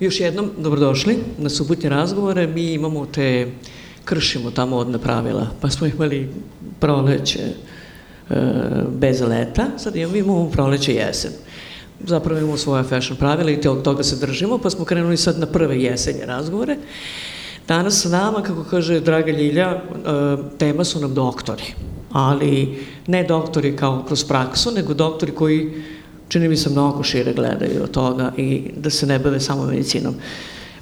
Još jednom, dobrodošli na subotnje razgovore. Mi imamo te, kršimo tamo odne pravila, pa smo imali proleće e, bez leta, sad imamo, imamo proleće jesen. Zapravo imamo svoje fashion pravila i te od toga se držimo, pa smo krenuli sad na prve jesenje razgovore. Danas sa nama, kako kaže Draga Ljilja, e, tema su nam doktori, ali ne doktori kao kroz praksu, nego doktori koji čini mi se mnogo šire gledaju od toga i da se ne bave samo medicinom.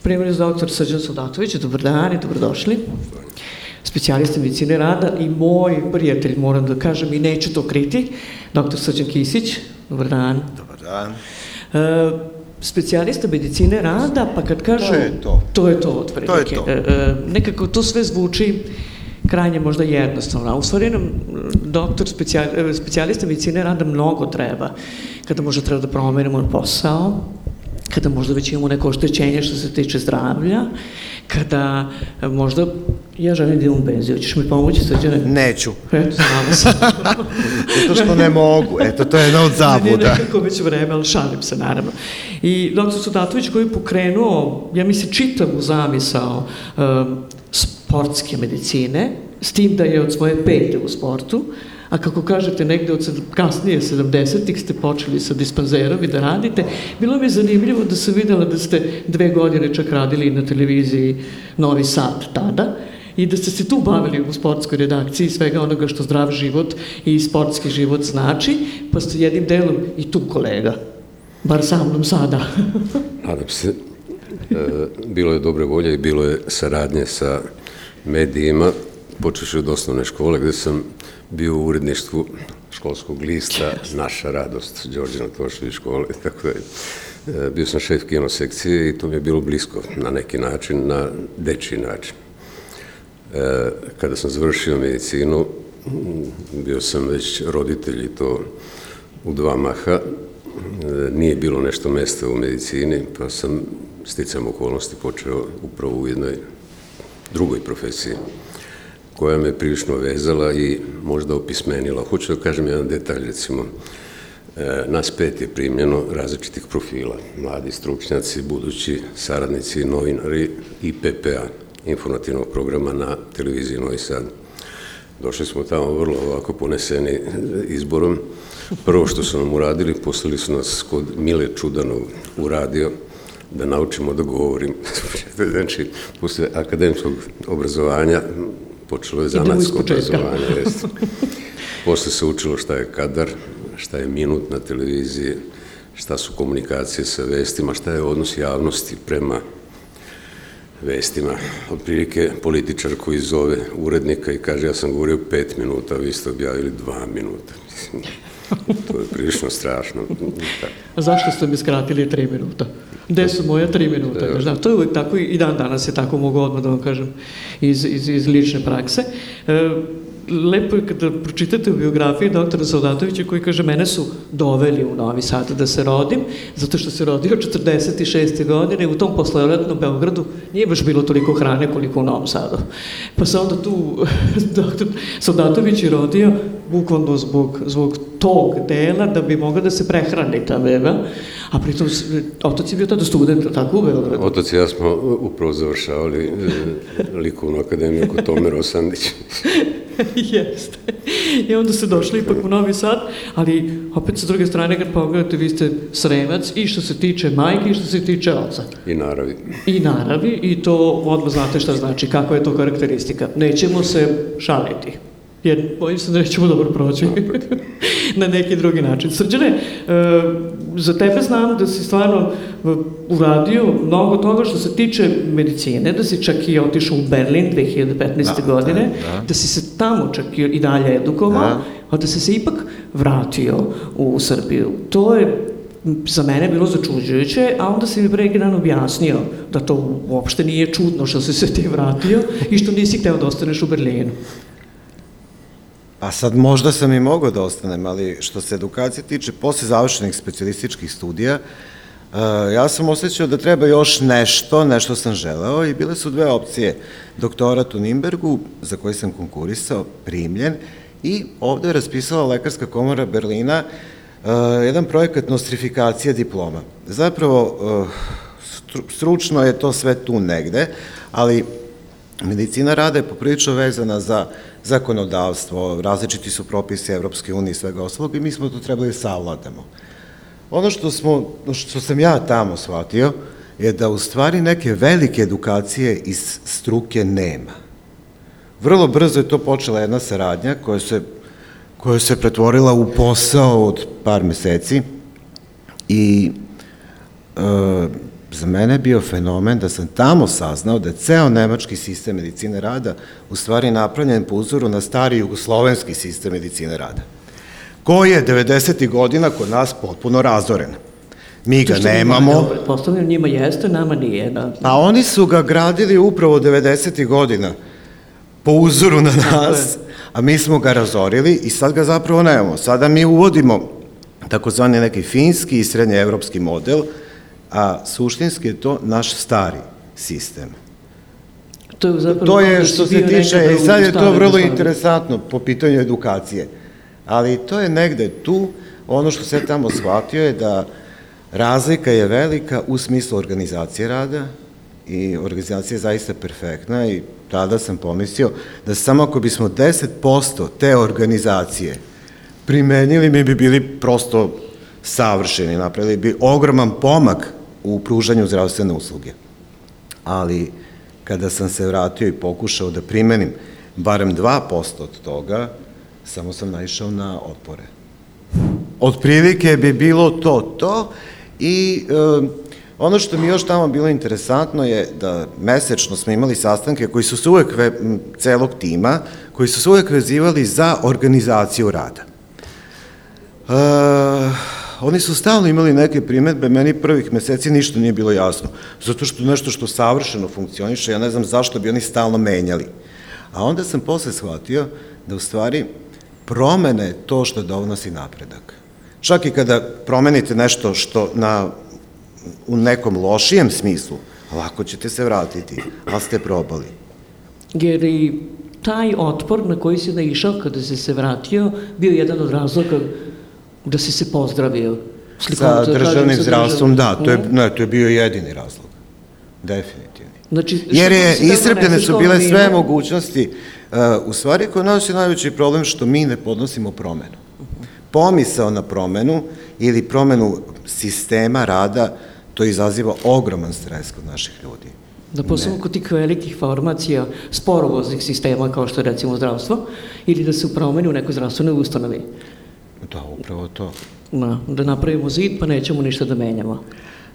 Primjer je doktor Srđan Soldatović, dobar dan i dobrodošli. Specijalista medicine rada i moj prijatelj, moram da kažem, i neću to kriti, doktor Srđan Kisić, dobar dan. Dobar dan. E, specijalista medicine rada, pa kad kažu... To je to. To je to, otprilike. To je to. E, e, nekako to sve zvuči krajnje možda jednostavno, a u stvari nam doktor specijal, e, specijalista medicine rada mnogo treba, kada možda treba da promenimo posao, kada možda već imamo neko oštećenje što se tiče zdravlja, kada e, možda ja želim da imam benziju, ćeš mi pomoći srđane? Neću. Eto, znamo se. Zato što ne mogu. Eto, to je jedna od zabuda. nekako već vreme, ali šalim se naravno. I doktor Sudatović koji je pokrenuo, ja mislim, čitavu zamisao um, sportske medicine, s tim da je od svoje pete u sportu, a kako kažete, negde od kasnije 70-ih ste počeli sa dispanzerom i da radite. Bilo mi je zanimljivo da sam videla da ste dve godine čak radili na televiziji Novi Sad tada, i da ste se tu bavili u sportskoj redakciji svega onoga što zdrav život i sportski život znači, pa ste jednim delom i tu kolega, bar sa mnom sada. Nadam se. E, bilo je dobre volje i bilo je saradnje sa medijima, počeš od osnovne škole gde sam bio u uredništvu školskog lista Naša radost, Đorđena Tošović škole, tako da je. Bio sam šef kino sekcije i to mi je bilo blisko na neki način, na dečiji način. E, kada sam završio medicinu, bio sam već roditelj i to u dva maha. E, nije bilo nešto mesta u medicini, pa sam sticam okolnosti počeo upravo u jednoj drugoj profesiji koja me prilično vezala i možda opismenila. Hoću da kažem jedan detalj, recimo, e, nas pet je primljeno različitih profila, mladi stručnjaci, budući saradnici, novinari i PPA, informativnog programa na televiziji Novi Sad. Došli smo tamo vrlo ovako poneseni izborom. Prvo što su nam uradili, poslali su nas kod Mile Čudanov u radio, da naučimo da govorim. znači, posle akademskog obrazovanja počelo je zanatsko obrazovanje. Jest. Posle se učilo šta je kadar, šta je minut na televiziji, šta su komunikacije sa vestima, šta je odnos javnosti prema vestima. Otprilike političar koji zove urednika i kaže ja sam govorio pet minuta, a vi ste objavili dva minuta. To je prilično strašno. Zašto ste mi skratili tri minuta? Gde su moja tri minuta? Da. Da, to je uvek tako i dan danas je tako, mogu odmah da vam kažem, iz, iz, iz lične prakse. E, lepo je kada pročitate u biografiji doktora Soldatovića koji kaže mene su doveli u Novi Sad da se rodim, zato što se rodio 46. godine i u tom posleletnom Beogradu nije baš bilo toliko hrane koliko u Novom Sadu. Pa se onda tu doktor Soldatović je rodio bukvalno zbog, zbog tog dela da bi mogla da se prehrani ta beba, a pritom otac je bio tada student, tako u Beogradu. Otac i ja smo upravo završavali e, likovnu akademiju kod Tome Rosandić. Jeste. I onda ste došli ipak u Novi Sad, ali opet sa druge strane kad pogledate vi ste sremac i što se tiče majke i što se tiče oca. I naravi. I naravi i to odmah znate šta znači, kakva je to karakteristika. Nećemo se šaliti. Jer bojim se da nećemo dobro proći na neki drugi način. Srđane, e, za tebe znam da si stvarno e, uradio mnogo toga što se tiče medicine, da si čak i otišao u Berlin 2015. Da, godine, da, da. da si se tamo čak i i dalje edukovao, Da. a da si se ipak vratio u Srbiju. To je za mene bilo začuđujuće, a onda si mi pre neki dan objasnio da to uopšte nije čudno što si se ti vratio i što nisi hteo da ostaneš u Berlinu. Pa sad možda sam i mogao da ostanem, ali što se edukacije tiče, posle završenih specijalističkih studija, uh, ja sam osjećao da treba još nešto, nešto sam želeo i bile su dve opcije. Doktorat u Nimbergu, za koji sam konkurisao, primljen, i ovde je raspisala Lekarska komora Berlina uh, jedan projekat nostrifikacije diploma. Zapravo, uh, stručno je to sve tu negde, ali medicina rada je poprilično vezana za zakonodavstvo, različiti su propisi Evropske unije i svega ostalog i mi smo to trebali da savladamo. Ono što, smo, što sam ja tamo shvatio je da u stvari neke velike edukacije iz struke nema. Vrlo brzo je to počela jedna saradnja koja se, koja se pretvorila u posao od par meseci i e, za mene je bio fenomen da sam tamo saznao da je ceo nemački sistem medicine rada u stvari napravljen po uzoru na stari jugoslovenski sistem medicine rada, koji je 90. godina kod nas potpuno razoren. Mi ga nemamo. Postavljam, njima jeste, nama nije. Da. A oni su ga gradili upravo 90. godina po uzoru na nas, a mi smo ga razorili i sad ga zapravo nemamo. Sada mi uvodimo takozvani neki finski i srednjeevropski model, a suštinski je to naš stari sistem. To je, zapravo to je što se tiče, i sad je to vrlo interesantno po pitanju edukacije, ali to je negde tu, ono što se tamo shvatio je da razlika je velika u smislu organizacije rada i organizacija je zaista perfektna i tada sam pomislio da samo ako bismo 10% te organizacije primenili, mi bi bili prosto savršeni, napravili bi ogroman pomak u pružanju zdravstvene usluge. Ali, kada sam se vratio i pokušao da primenim barem 2% od toga, samo sam naišao na otpore. Od prilike bi bilo to, to i e, ono što mi još tamo bilo interesantno je da mesečno smo imali sastanke koji su se uvek, ve, celog tima, koji su se uvek vezivali za organizaciju rada. E, oni su stalno imali neke primetbe, meni prvih meseci ništa nije bilo jasno, zato što nešto što savršeno funkcioniše, ja ne znam zašto bi oni stalno menjali. A onda sam posle shvatio da u stvari promene to što donosi napredak. Čak i kada promenite nešto što na, u nekom lošijem smislu, lako ćete se vratiti, ali ste probali. Jer i taj otpor na koji si naišao kada si se vratio bio jedan od razloga da si se pozdravio. Sa državnim zdravstvom, da, to je, ne, to je bio jedini razlog. Definitivni. Znači, Jer je, iscrpljene su bile sve mogućnosti. Uh, u stvari, kod nas je najveći problem što mi ne podnosimo promenu. Pomisao na promenu ili promenu sistema rada, to izaziva ogroman stres kod naših ljudi. Da posebno kod tih velikih formacija sporovoznih sistema kao što je recimo zdravstvo ili da se promeni u nekoj zdravstvenoj ustanovi. Da, upravo to. Da, da napravimo zid pa nećemo ništa da menjamo.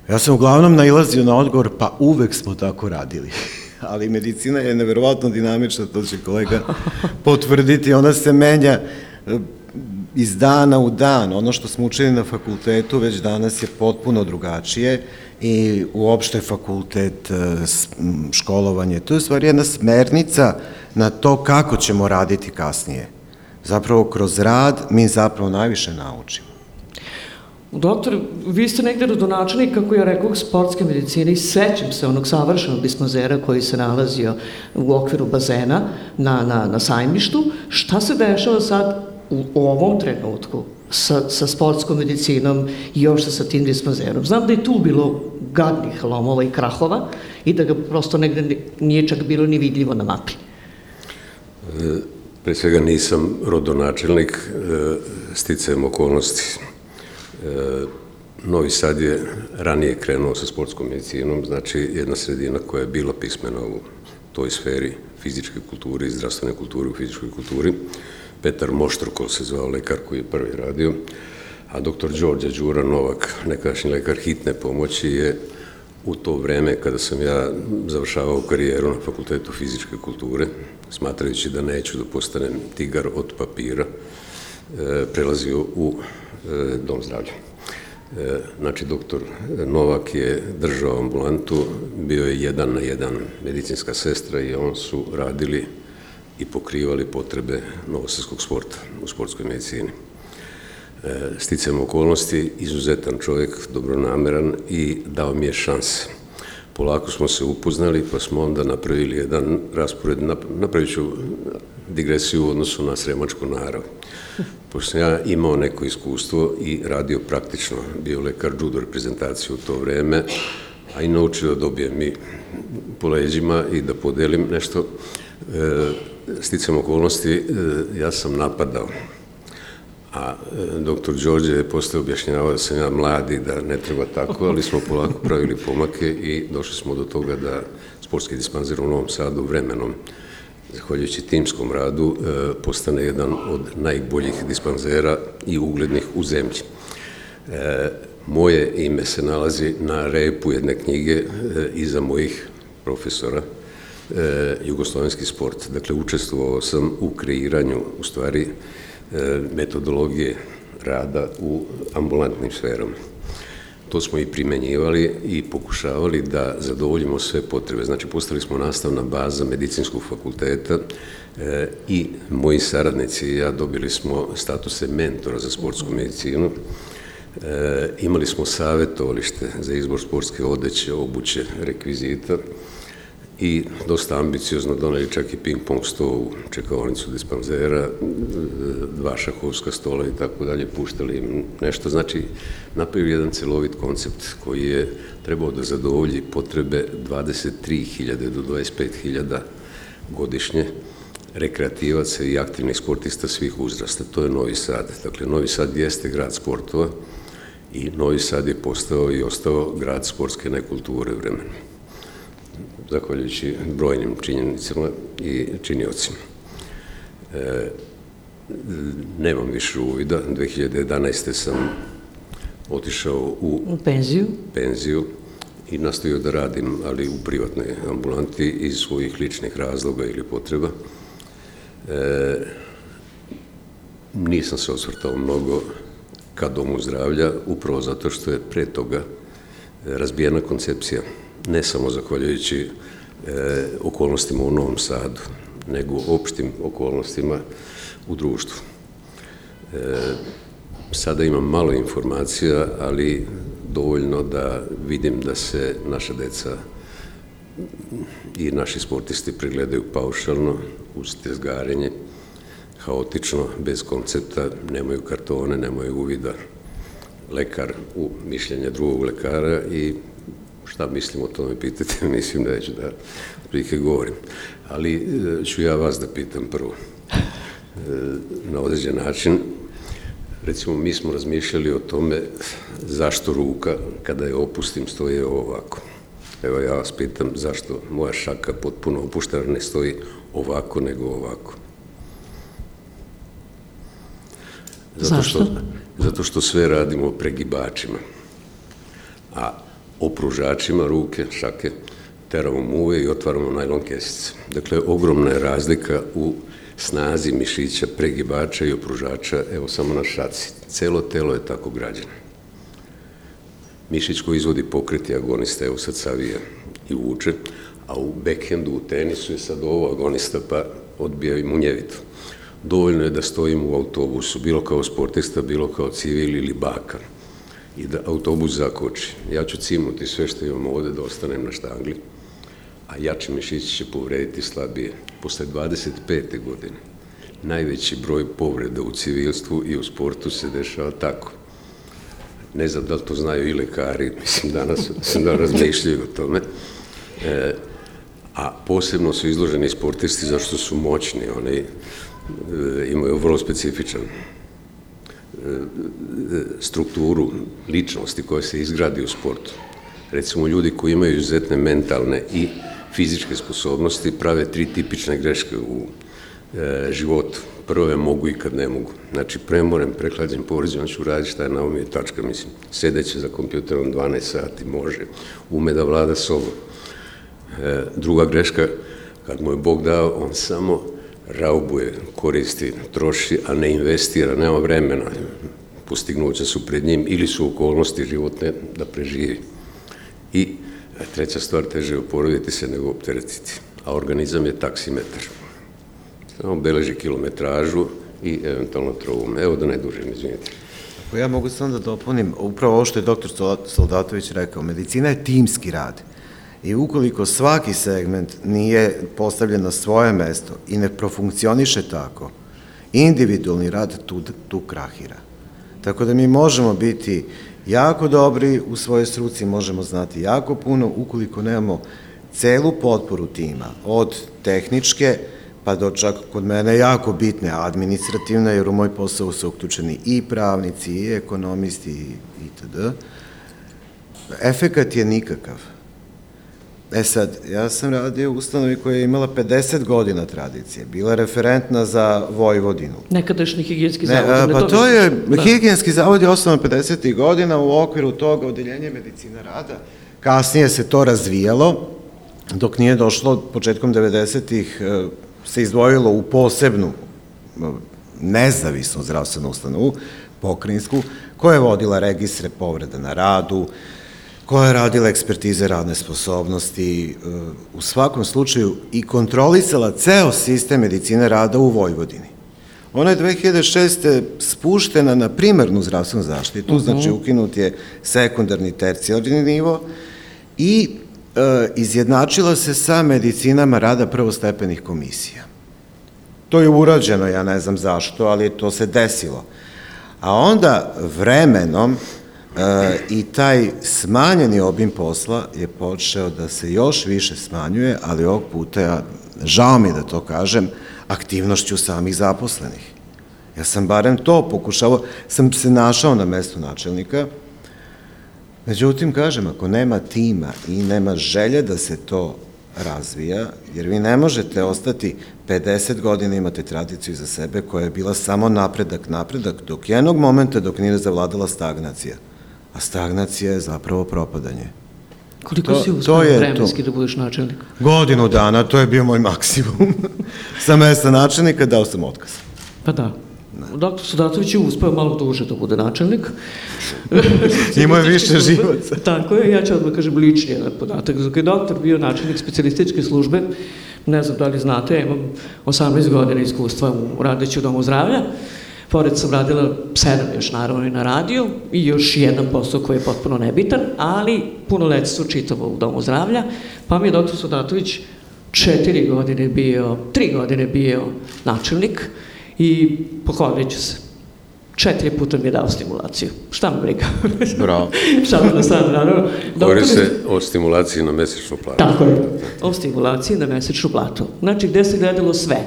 Ja sam uglavnom nailazio na odgovor, pa uvek smo tako radili. Ali medicina je neverovatno dinamična, to će kolega potvrditi, ona se menja e, iz dana u dan. Ono što smo učili na fakultetu već danas je potpuno drugačije i uopšte fakultet, e, školovanje, to je stvari jedna smernica na to kako ćemo raditi kasnije zapravo kroz rad mi zapravo najviše naučimo. Doktor, vi ste negde rodonačelnik, kako ja rekao, sportske medicine i sećam se onog savršenog dismazera koji se nalazio u okviru bazena na, na, na sajmištu. Šta se dešava sad u ovom trenutku sa, sa sportskom medicinom i još sa, sa tim dismazerom? Znam da je tu bilo gadnih lomova i krahova i da ga prosto negde nije čak bilo ni vidljivo na mapi. E Pre svega nisam rodonačelnik, e, sticajem okolnosti. E, Novi Sad je ranije krenuo sa sportskom medicinom, znači jedna sredina koja je bila pismena u toj sferi fizičke kulture i zdravstvene kulture u fizičkoj kulturi. Petar Moštrko se zvao lekar koji je prvi radio, a doktor Đorđe Đura Novak, nekadašnji lekar hitne pomoći, je u to vreme kada sam ja završavao karijeru na Fakultetu fizičke kulture, smatrajući da neću da postanem tigar od papira, e, prelazio u e, dom zdravlja. E, znači, doktor Novak je držao ambulantu, bio je jedan na jedan medicinska sestra i on su radili i pokrivali potrebe novosadskog sporta u sportskoj medicini. Sticam okolnosti, izuzetan čovjek, dobronameran i dao mi je šanse polako smo se upoznali, pa smo onda napravili jedan raspored, napravit ću digresiju u odnosu na sremačku narav. Pošto sam ja imao neko iskustvo i radio praktično, bio lekar judo reprezentaciju u to vreme, a i naučio da dobijem i po leđima i da podelim nešto. E, sticam okolnosti, e, ja sam napadao A e, doktor Đorđe je posle objašnjavao da sam ja mladi, da ne treba tako, ali smo polako pravili pomake i došli smo do toga da sportski dispanzer u Novom Sadu vremenom, zahvaljujući timskom radu, e, postane jedan od najboljih dispanzera i uglednih u zemlji. E, moje ime se nalazi na repu jedne knjige iza mojih profesora, Jugoslovenski sport. Dakle, učestvovao sam u kreiranju, u stvari, metodologije rada u ambulantnim sferama. To smo i primenjivali i pokušavali da zadovoljimo sve potrebe. Znači, postali smo nastavna baza medicinskog fakulteta e, i moji saradnici i ja dobili smo statuse mentora za sportsku medicinu. E, imali smo savetovalište za izbor sportske odeće, obuće, rekvizita i dosta ambiciozno doneli čak i ping-pong sto u čekavonicu dispanzera, dva šahovska stola i tako dalje, puštali im nešto. Znači, napravili jedan celovit koncept koji je trebao da zadovolji potrebe 23.000 do 25.000 godišnje rekreativaca i aktivnih sportista svih uzrasta. To je Novi Sad. Dakle, Novi Sad jeste grad sportova i Novi Sad je postao i ostao grad sportske nekulture vremena zahvaljujući brojnim činjenicama i činiocima. E, nemam više uvida, 2011. sam otišao u, u penziju. penziju i nastavio da radim, ali u privatnoj ambulanti iz svojih ličnih razloga ili potreba. E, nisam se osvrtao mnogo ka domu zdravlja, upravo zato što je pre toga razbijena koncepcija ne samo zahvaljujući e, okolnostima u Novom Sadu, nego opštim okolnostima u društvu. E, sada imam malo informacija, ali dovoljno da vidim da se naša deca i naši sportisti pregledaju paušalno, uz tezgarenje, haotično, bez koncepta, nemaju kartone, nemaju uvida lekar u mišljenje drugog lekara i šta mislim o tome, pitate, mislim da neću da prike govorim. Ali e, ću ja vas da pitam prvo. E, na određen način, recimo, mi smo razmišljali o tome zašto ruka, kada je opustim, stoji ovako. Evo ja vas pitam zašto moja šaka potpuno opuštena ne stoji ovako, nego ovako. Zato što, Zašto? Zato što sve radimo pregibačima. A opružačima ruke, šake, teramo muve i otvaramo najlon kesice. Dakle, ogromna je razlika u snazi mišića, pregibača i opružača, evo samo na šaci. Celo telo je tako građeno. Mišić koji izvodi pokreti agonista, evo sad savija i vuče, a u backhandu, u tenisu je sad ovo agonista, pa odbija i munjevitu. Dovoljno je da stojimo u autobusu, bilo kao sportista, bilo kao civil ili bakar i da autobus zakoči. Ja ću cimuti sve što imam ovde da ostanem na štangli, a jači mišići će povrediti slabije. Posle 25. godine najveći broj povreda u civilstvu i u sportu se dešava tako. Ne znam da li to znaju i lekari, mislim danas sam da razmišljaju o tome. E, a posebno su izloženi sportisti zašto su moćni, oni e, imaju vrlo specifičan strukturu ličnosti koja se izgradi u sportu. Recimo, ljudi koji imaju izuzetne mentalne i fizičke sposobnosti prave tri tipične greške u e, životu. Prve mogu i kad ne mogu. Znači, premoren, prehlađen, povređen, ću raditi šta je na umu tačka, mislim. Sedeće za kompjuterom 12 sati, može. Ume da vlada sobom. E, druga greška, kad mu je Bog dao, on samo raubuje, koristi, troši, a ne investira, nema vremena. Postignuća su pred njim ili su okolnosti životne da preživi. I treća stvar, teže je oporaviti se nego opteretiti. A organizam je taksimetar. Samo beleži kilometražu i eventualno trovom. Evo da ne dužem, izvinite. Ako ja mogu sam da dopunim, upravo ovo što je doktor Soldatović rekao, medicina je timski rad. I ukoliko svaki segment nije postavljen na svoje mesto i ne profunkcioniše tako, individualni rad tu, tu krahira. Tako da mi možemo biti jako dobri u svojoj struci, možemo znati jako puno, ukoliko nemamo celu potporu tima, od tehničke, pa do čak kod mene jako bitne administrativne, jer u moj posao su uključeni i pravnici, i ekonomisti, itd. Efekat je nikakav. E sad, ja sam radio u ustanovi koja je imala 50 godina tradicije, bila referentna za Vojvodinu. Nekadašnji higijenski Ne, zavod. a, ne pa to to je, Da. higijenski zavod je osnovan 50. godina, u okviru toga odeljenje medicina rada. Kasnije se to razvijalo, dok nije došlo početkom 90-ih e, se izdvojilo u posebnu e, nezavisnu zdravstvenu ustanovu, pokrinjsku, koja je vodila registre povrede na radu, koja je radila ekspertize radne sposobnosti, e, u svakom slučaju i kontrolisala ceo sistem medicine rada u Vojvodini. Ona je 2006. spuštena na primarnu zdravstvenu zaštitu, znači ukinut je sekundarni tercijarni nivo i e, izjednačila se sa medicinama rada prvostepenih komisija. To je urađeno, ja ne znam zašto, ali to se desilo. A onda vremenom e, i taj smanjeni obim posla je počeo da se još više smanjuje, ali ovog puta, ja, žao mi da to kažem, aktivnošću samih zaposlenih. Ja sam barem to pokušao, sam se našao na mestu načelnika, Međutim, kažem, ako nema tima i nema želje da se to razvija, jer vi ne možete ostati 50 godina imate tradiciju za sebe koja je bila samo napredak, napredak, dok jednog momenta dok nije zavladala stagnacija. A stagnacija je zapravo propadanje. Koliko To- si uspeo je vremenski to. da budeš načelnik? Godinu dana, to je bio moj maksimum. Sa mesta načelnika dao sam otkaz. Pa da. Doktor Sudatović je uspeo malo duže da bude načelnik. Imao je više živaca. Tako je, ja ću odmah kažem lični jedan podatak. Dok je doktor bio načelnik specijalističke službe, ne znam da li znate, ja imam 18 godina iskustva u radeći u domu zdravlja. Pored sam radila sedam još naravno i na radiju i još jedan posao koji je potpuno nebitan, ali punoletstvo čitavo u domu zdravlja, pa mi je doktor Sudatović četiri godine bio, tri godine bio načelnik i pohvalit ću se. Četiri puta mi je dao stimulaciju. Šta me briga? Bravo. Šalim na stranu, naravno. Govori Doktor- se o stimulaciji na mesečnu platu. Tako je. O stimulaciji na mesečnu platu. Znači, gde se gledalo sve.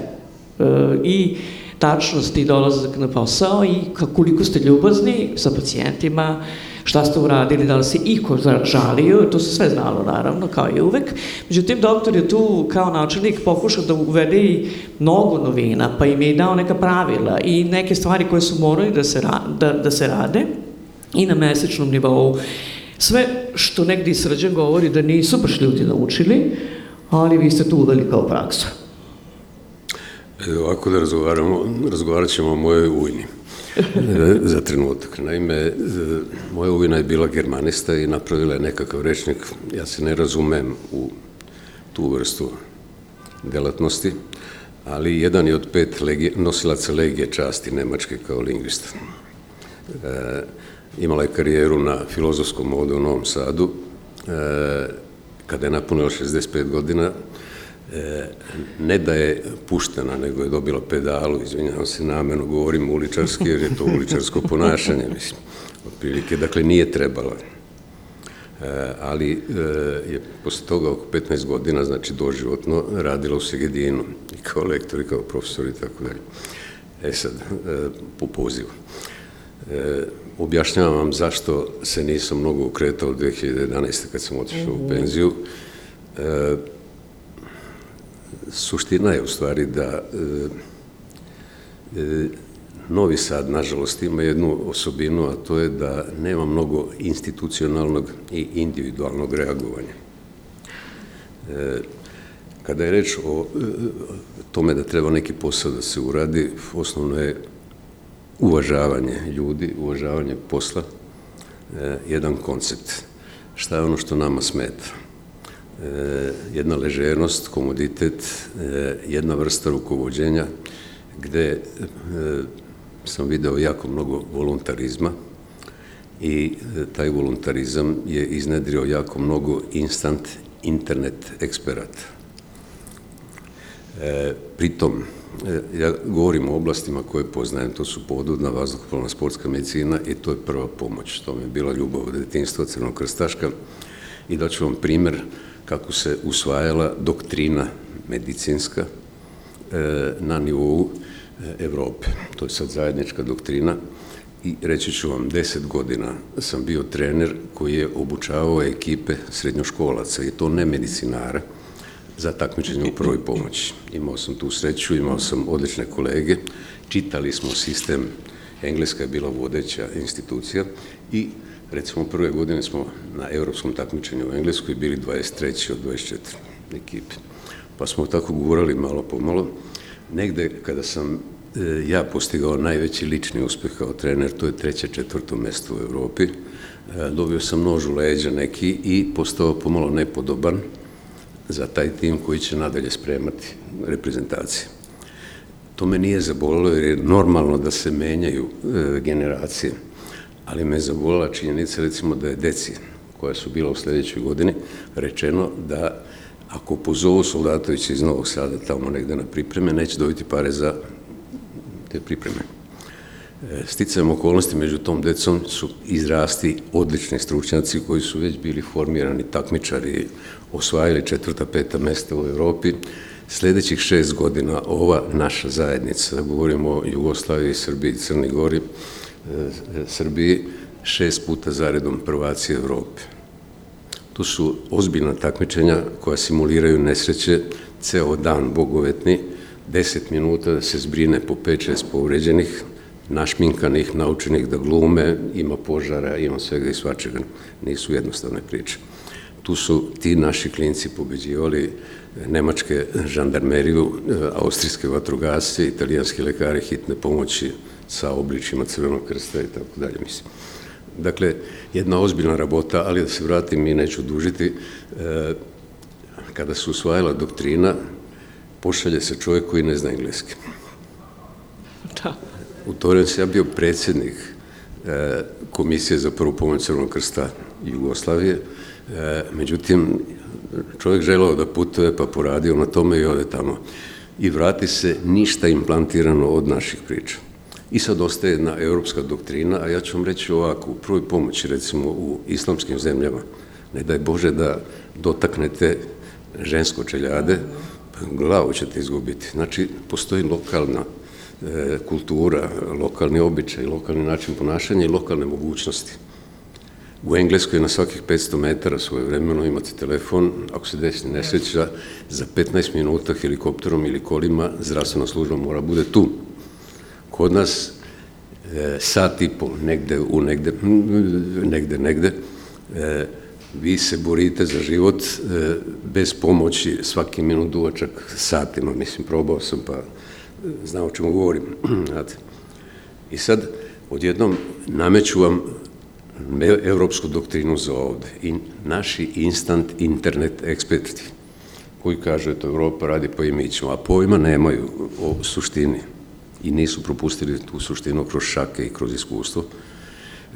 E, I tačnost i dolazak na posao i koliko ste ljubazni sa pacijentima, šta ste uradili, da li se iko žalio, to se sve znalo naravno, kao i uvek. Međutim, doktor je tu kao načelnik pokušao da uvede i mnogo novina, pa im je dao neka pravila i neke stvari koje su morali da se, ra da, da se rade i na mesečnom nivou. Sve što negdje srđan govori da nisu baš ljudi naučili, ali vi ste tu uveli kao praksu. E, Ovako da razgovaramo, razgovarat ćemo o mojoj ujni. E, Za trenutak. Naime, e, moja ujna je bila germanista i napravila je nekakav rečnik. Ja se ne razumem u tu vrstu delatnosti, ali jedan je od pet legije, nosilaca legije časti Nemačke kao lingvista. E, imala je karijeru na filozofskom ovde u Novom Sadu. E, kada je napunila 65 godina, ne da je puštena, nego je dobila pedalu, izvinjavam se nameno, govorim uličarski, jer je to uličarsko ponašanje, mislim, otprilike, dakle nije trebala. E, ali e, je posle toga oko 15 godina, znači doživotno, radila u Segedinu, i kao lektor, i kao profesor i tako dalje. E sad, e, po pozivu. E, objašnjavam vam zašto se nisam mnogo ukretao od 2011. kad sam otišao u penziju. E, suština je u stvari da e, e, Novi Sad, nažalost, ima jednu osobinu, a to je da nema mnogo institucionalnog i individualnog reagovanja. E, kada je reč o e, tome da treba neki posao da se uradi, osnovno je uvažavanje ljudi, uvažavanje posla, e, jedan koncept. Šta je ono što nama smeta? E, jedna ležernost, komoditet, e, jedna vrsta rukovođenja, gde e, sam video jako mnogo voluntarizma i taj voluntarizam je iznedrio jako mnogo instant internet eksperata. E, pritom, ja govorim o oblastima koje poznajem, to su podvodna, vazduhoplovna, sportska medicina i to je prva pomoć. To mi je bila ljubav od detinstva crnokrstaška i daću vam primer kako se usvajala doktrina medicinska e, na nivou e, Evrope. To je sad zajednička doktrina i reći ću vam, deset godina sam bio trener koji je obučavao ekipe srednjoškolaca i to ne medicinara, za takmičenje u prvoj pomoći. Imao sam tu sreću, imao sam odlične kolege, čitali smo sistem, Engleska je bila vodeća institucija i recimo prve godine smo na evropskom takmičenju u Engleskoj bili 23. od 24 ekipe. Pa smo tako govorili malo pomalo. Negde kada sam e, ja postigao najveći lični uspeh kao trener, to je treće, četvrto mesto u Evropi. E, dobio sam nož u leđa neki i postao pomalo nepodoban, za taj tim koji će nadalje spremati reprezentacije. To me nije zabolilo jer je normalno da se menjaju e, generacije, ali me zabolila činjenica recimo da je deci koja su bila u sledećoj godini rečeno da ako pozovu Soldatovića iz Novog Sada tamo negde na pripreme, neće dobiti pare za te pripreme. E, sticajem okolnosti među tom decom su izrasti odlični stručnjaci koji su već bili formirani takmičari, osvajali četvrta, peta mesta u Evropi. Sledećih šest godina ova naša zajednica, da govorimo o Jugoslaviji, Srbiji, Crni Gori, Srbiji, šest puta zaredom prvaci Evrope. Tu su ozbiljna takmičenja koja simuliraju nesreće, ceo dan bogovetni, 10 minuta da se zbrine po 5-6 povređenih, našminkanih, naučenih da glume, ima požara, ima svega i svačega, nisu jednostavne priče. Tu su ti naši klinci pobeđivali nemačke žandarmeriju, austrijske vatrogasce, italijanski lekari hitne pomoći sa obličima crvenog krsta i tako dalje, mislim. Dakle, jedna ozbiljna rabota, ali da se vratim i neću dužiti, e, kada se usvajala doktrina, pošalje se čovjek koji ne zna engleski. Da. U to vreme sam ja bio predsednik e, Komisije za prvu pomoć Crvenog krsta Jugoslavije, e, međutim, čovjek želao da putuje, pa poradio na tome i ode tamo. I vrati se ništa implantirano od naših priča. I sad ostaje jedna evropska doktrina, a ja ću vam reći ovako, u prvoj pomoći, recimo u islamskim zemljama, ne daj Bože da dotaknete žensko čeljade, pa glavu ćete izgubiti. Znači, postoji lokalna E, kultura, lokalni običaj, lokalni način ponašanja i lokalne mogućnosti. U Engleskoj na svakih 500 metara svoje vremeno imate telefon, ako se desi nesreća, za 15 minuta helikopterom ili kolima zdravstvena služba mora bude tu. Kod nas e, sat i pol, negde u negde, negde, negde, e, vi se borite za život e, bez pomoći svaki minut duvačak satima, mislim, probao sam pa zna o čemu govorim. I sad, odjednom, nameću vam evropsku doktrinu za ovde. I naši instant internet eksperti koji kažu, eto, Evropa radi mi ćemo, a pojma nemaju o suštini i nisu propustili tu suštinu kroz šake i kroz iskustvo,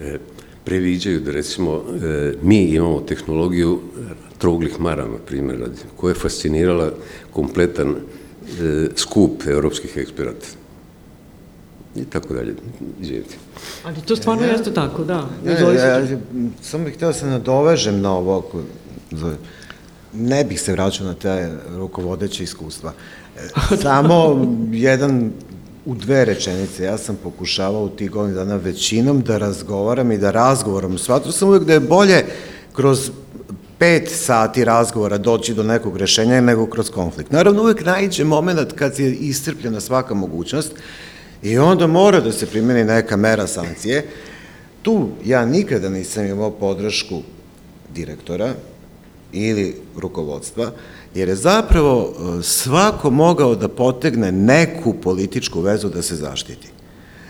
e, previđaju da recimo e, mi imamo tehnologiju troglih marama, primjer radi, koja je fascinirala kompletan e, skup evropskih eksperata. I tako dalje, izvijeti. Ali to stvarno ja, jeste tako, da. Ne, ja, ja, samo bih htio da se nadovežem na ovo, ne bih se vraćao na te rukovodeće iskustva. Samo jedan u dve rečenice, ja sam pokušavao u tih godina dana većinom da razgovaram i da razgovaram. Svatro sam uvijek da je bolje kroz pet sati razgovora doći do nekog rešenja nego kroz konflikt. Naravno, uvek najđe moment kad je iscrpljena svaka mogućnost i onda mora da se primeni neka mera sankcije. Tu ja nikada nisam imao podršku direktora ili rukovodstva, jer je zapravo e, svako mogao da potegne neku političku vezu da se zaštiti.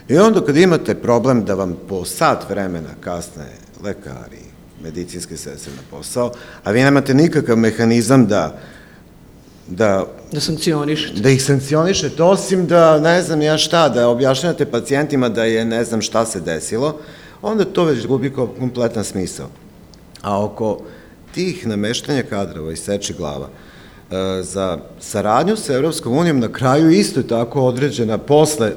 I onda kad imate problem da vam po sat vremena kasne lekari, medicinske sestre na posao, a vi nemate nikakav mehanizam da da da sankcionišete. Da ih sankcionišete, osim da, ne znam ja šta, da objašnjate pacijentima da je ne znam šta se desilo, onda to već gubi kompletan smisao. A oko tih nameštanja kadrova i seči glava, e, za saradnju sa Evropskom unijom na kraju isto tako određena posle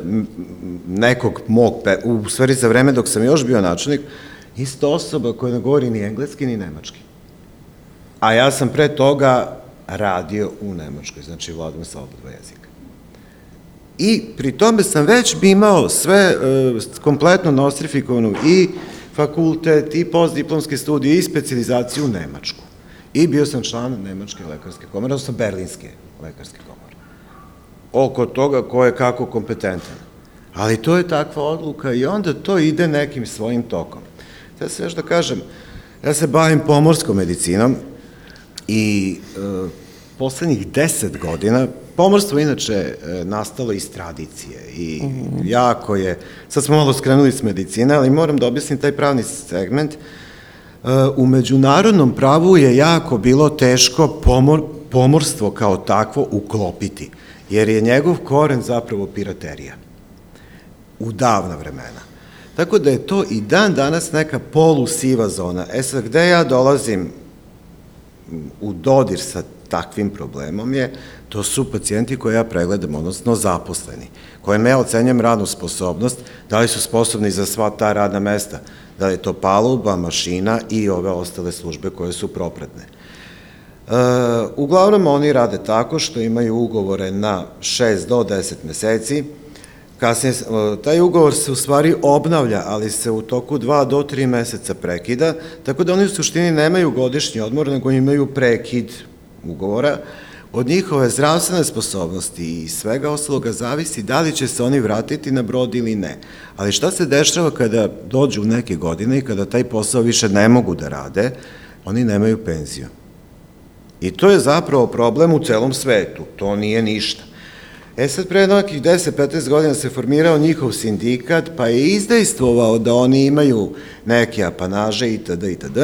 nekog mog, u stvari za vreme dok sam još bio načelnik, isto osoba koja ne govori ni engleski ni nemački. A ja sam pre toga radio u Nemačkoj, znači vladam sa oba dva jezika. I pri tome sam već bi imao sve e, kompletno nostrifikovanu i fakultet, i postdiplomske studije, i specializaciju u Nemačku. I bio sam član Nemačke lekarske komore, odnosno Berlinske lekarske komore. Oko toga ko je kako kompetentan. Ali to je takva odluka i onda to ide nekim svojim tokom. Sada se još da kažem, ja se bavim pomorskom medicinom i e, poslednjih deset godina, pomorstvo inače e, nastalo iz tradicije i mm -hmm. jako je, sad smo malo skrenuli s medicine, ali moram da objasnim taj pravni segment, e, u međunarodnom pravu je jako bilo teško pomor, pomorstvo kao takvo uklopiti, jer je njegov koren zapravo piraterija u davna vremena. Tako da je to i dan danas neka polusiva zona. E sad, gde ja dolazim u dodir sa takvim problemom je, to su pacijenti koje ja pregledam, odnosno zaposleni, koje ja ocenjam radnu sposobnost, da li su sposobni za sva ta radna mesta, da li je to paluba, mašina i ove ostale službe koje su propratne. E, uglavnom oni rade tako što imaju ugovore na 6 do 10 meseci, Kasnije, taj ugovor se u stvari obnavlja, ali se u toku dva do tri meseca prekida, tako da oni u suštini nemaju godišnji odmor, nego imaju prekid ugovora. Od njihove zdravstvene sposobnosti i svega ostaloga zavisi da li će se oni vratiti na brod ili ne. Ali šta se dešava kada dođu u neke godine i kada taj posao više ne mogu da rade, oni nemaju penziju. I to je zapravo problem u celom svetu, to nije ništa. E sad, pre nekih 10-15 godina se formirao njihov sindikat, pa je izdejstvovao da oni imaju neke apanaže itd. itd.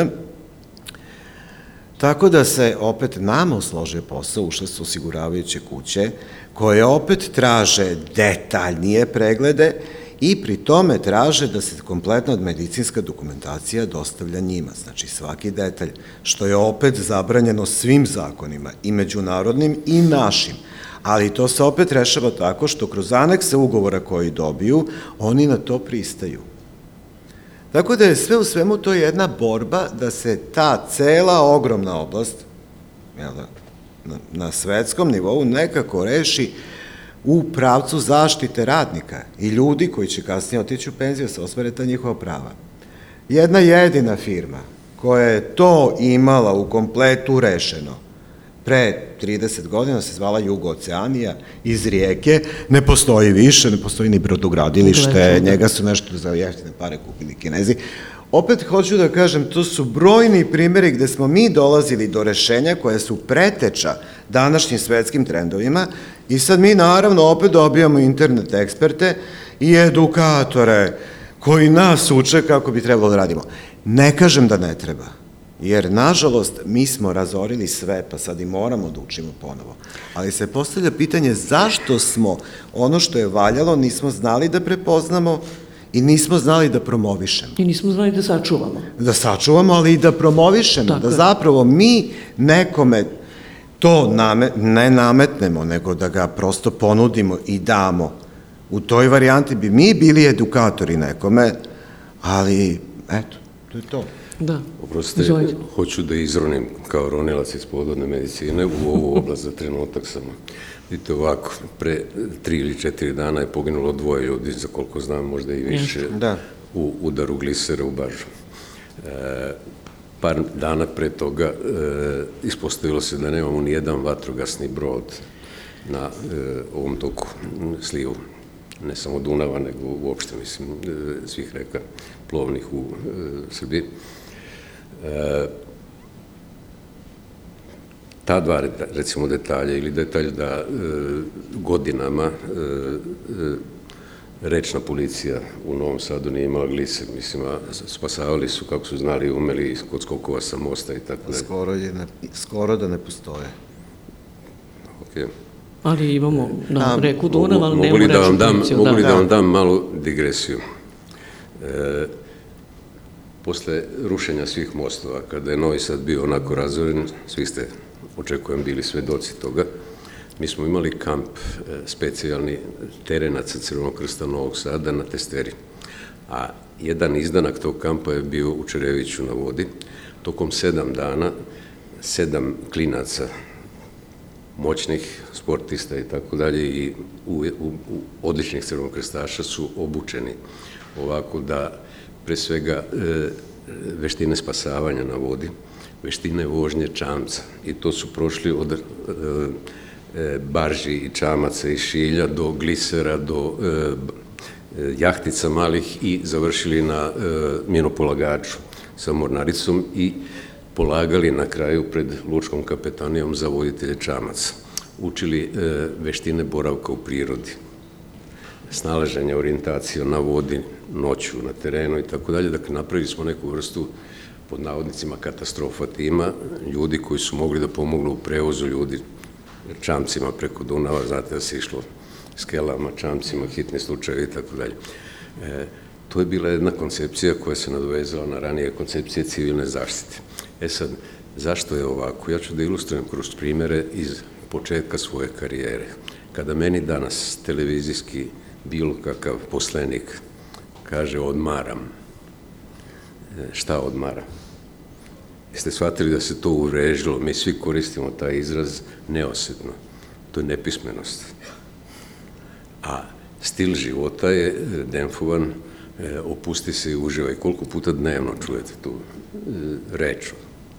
Tako da se opet nama usložio posao, ušle su osiguravajuće kuće, koje opet traže detaljnije preglede i pri tome traže da se kompletna medicinska dokumentacija dostavlja njima, znači svaki detalj, što je opet zabranjeno svim zakonima, i međunarodnim i našim ali to se opet rešava tako što kroz anekse ugovora koji dobiju, oni na to pristaju. Tako da je sve u svemu to jedna borba da se ta cela ogromna oblast jel, da, na, na svetskom nivou nekako reši u pravcu zaštite radnika i ljudi koji će kasnije otići u penziju da se osvare ta njihova prava. Jedna jedina firma koja je to imala u kompletu rešeno, pre 30 godina se zvala Jugo Oceanija iz rijeke, ne postoji više, ne postoji ni brodogradilište, da. njega su nešto za jeftine pare kupili kinezi. Opet hoću da kažem, to su brojni primjeri gde smo mi dolazili do rešenja koje su preteča današnjim svetskim trendovima i sad mi naravno opet dobijamo internet eksperte i edukatore koji nas uče kako bi trebalo da radimo. Ne kažem da ne treba Jer, nažalost, mi smo razorili sve, pa sad i moramo da učimo ponovo. Ali se postavlja pitanje zašto smo ono što je valjalo nismo znali da prepoznamo i nismo znali da promovišemo. I nismo znali da sačuvamo. Da sačuvamo, ali i da promovišemo, Tako da zapravo mi nekome to name, ne nametnemo, nego da ga prosto ponudimo i damo. U toj varijanti bi mi bili edukatori nekome, ali eto, to je to. Da. Oprostite, Izvolite. hoću da izronim kao ronilac iz podvodne medicine u ovu oblast za trenutak samo. Vidite ovako, pre tri ili četiri dana je poginulo dvoje ljudi, za koliko znam, možda i više, da. u udaru glisera u Bažu. E, par dana pre toga e, ispostavilo se da nemamo ni jedan vatrogasni brod na e, ovom toku slivu ne samo Dunava, nego uopšte, mislim, e, svih reka plovnih u e, Srbiji. E, ta dva, recimo, detalja ili detalj da e, godinama e, e, rečna policija u Novom Sadu nije imala gliser, mislim, a spasavali su kako su znali i umeli kod skokova sa mosta i tako da. Skoro, je ne, skoro da ne postoje. Okay. Ali imamo na da, reku Dunav, ali nemamo da rečnu policiju. Mogu li da, da vam dam malu digresiju? E, posle rušenja svih mostova, kada je Novi Sad bio onako razoren, svi ste očekujem, bili svedoci toga. Mi smo imali kamp e, specijalni terenaca Crvenog krsta Novog Sada na Testeri. A jedan izdanak tog kampa je bio u Čereviću na vodi. Tokom sedam dana, sedam klinaca moćnih sportista i tako dalje i u, u, u odličnih crvenog krstaša su obučeni ovako da pre svega e, veštine spasavanja na vodi, veštine vožnje čamca i to su prošli od e, e, barži i čamaca i šilja do glisera, do jahtica malih i završili na minopolagaču sa mornaricom i polagali na kraju pred lučkom kapetanijom za voditelje čamaca. Učili veštine boravka u prirodi, snalaženja, orijentacija na vodi, noću, na terenu i tako dalje. Dakle, napravili smo neku vrstu pod navodnicima katastrofa tima, ljudi koji su mogli da pomognu u prevozu ljudi čamcima preko Dunava, znate da se išlo skelama, čamcima, hitni slučajevi i tako dalje. E, to je bila jedna koncepcija koja se nadovezala na ranije koncepcije civilne zaštite. E sad, zašto je ovako? Ja ću da ilustrujem kroz primere iz početka svoje karijere. Kada meni danas televizijski bilo kakav poslenik kaže odmaram, e, šta odmaram? Jeste shvatili da se to uvrežilo? Mi svi koristimo taj izraz neosetno. To je nepismenost. A stil života je e, denfovan, e, opusti se i uživaj. Koliko puta dnevno čujete tu reč?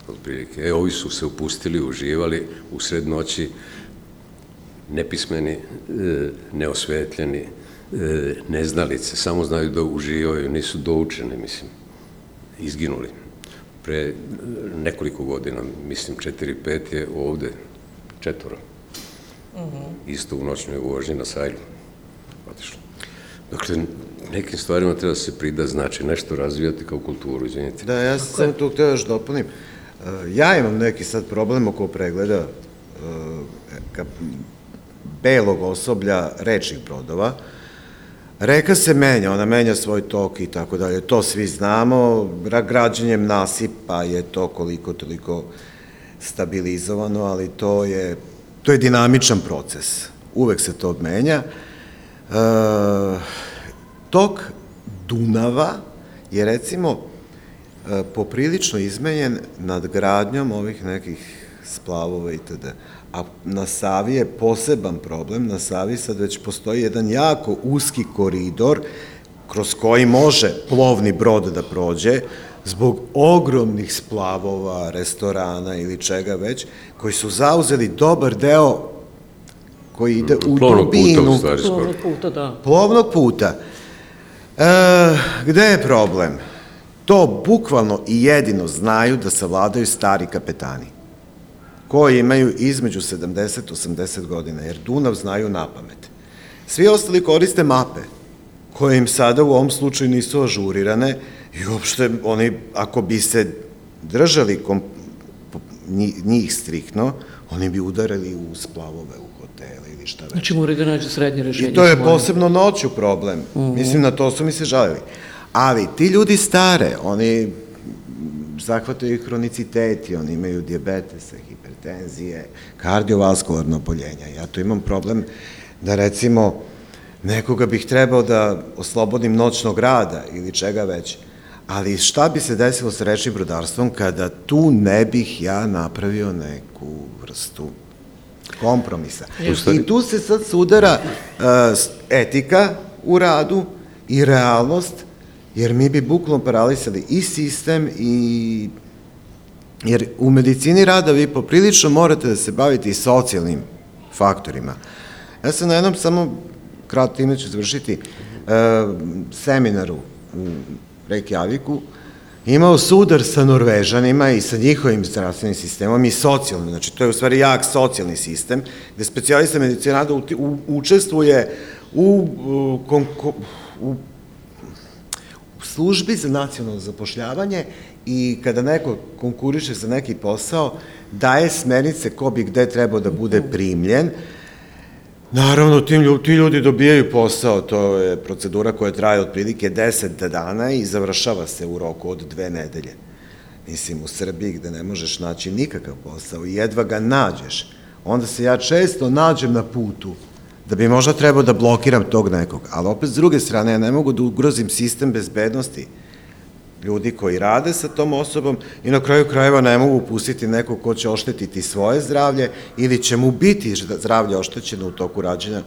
otprilike. E, ovi su se upustili, uživali u sred noći, nepismeni, neosvetljeni, neznalice, samo znaju da uživaju, nisu doučeni, mislim, izginuli. Pre e, nekoliko godina, mislim, 4-5 je ovde četvoro. Uh mhm. -huh. Isto u noćnoj vožnji na sajlu. Otišlo. Dakle, nekim stvarima treba se prida znači nešto razvijati kao kulturu, izvinite. Da, ja sam samo tu htio još dopunim. Da Ja imam neki sad problem oko pregleda e, belog osoblja rečnih brodova. Reka se menja, ona menja svoj tok i tako dalje, to svi znamo, građenjem nasipa je to koliko toliko stabilizovano, ali to je, to je dinamičan proces, uvek se to menja. E, tok Dunava je recimo E, poprilično izmenjen nad gradnjom ovih nekih splavova itd. A na Savi je poseban problem, na Savi sad već postoji jedan jako uski koridor kroz koji može plovni brod da prođe, zbog ogromnih splavova, restorana ili čega već, koji su zauzeli dobar deo koji ide u plovnog dubinu. Puta, u stvari, plovnog puta, da. Plovnog puta. E, gde je problem? To bukvalno i jedino znaju da savladaju stari kapetani, koji imaju između 70-80 godina, jer Dunav znaju na pamet. Svi ostali koriste mape, koje im sada u ovom slučaju nisu ažurirane i uopšte oni, ako bi se držali kom, njih striktno, oni bi udarali u splavove, u hotele ili šta već. Znači moraju da nađu srednje rešenje. I to je posebno noću problem. Mhm. -huh. Mislim, na to su mi se žalili. Ali ti ljudi stare, oni zahvataju hroniciteti, oni imaju diabetese, hipertenzije, kardiovaskularno oboljenja. Ja tu imam problem da recimo nekoga bih trebao da oslobodim noćnog rada ili čega već, ali šta bi se desilo sa rečnim brodarstvom kada tu ne bih ja napravio neku vrstu kompromisa. I tu se sad sudara uh, etika u radu i realnost, jer mi bi bukvalno paralisali i sistem i jer u medicini rada vi poprilično morate da se bavite i socijalnim faktorima. Ja sam na jednom samo kratko time ću završiti uh, seminaru u Reykjaviku imao sudar sa Norvežanima i sa njihovim zdravstvenim sistemom i socijalnim, znači to je u stvari jak socijalni sistem, gde specijalista medicina rada učestvuje u, u, u službi za nacionalno zapošljavanje i kada neko konkuriše za neki posao, daje smernice ko bi gde trebao da bude primljen. Naravno, tim ljudi, ti ljudi dobijaju posao, to je procedura koja traje otprilike 10 dana i završava se u roku od dve nedelje. mislim, u Srbiji gde ne možeš naći nikakav posao i jedva ga nađeš, onda se ja često nađem na putu da bi možda trebao da blokiram tog nekog, ali opet s druge strane ja ne mogu da ugrozim sistem bezbednosti ljudi koji rade sa tom osobom i na kraju krajeva ne mogu pustiti nekog ko će oštetiti svoje zdravlje ili će mu biti zdravlje oštećeno u toku rađenja,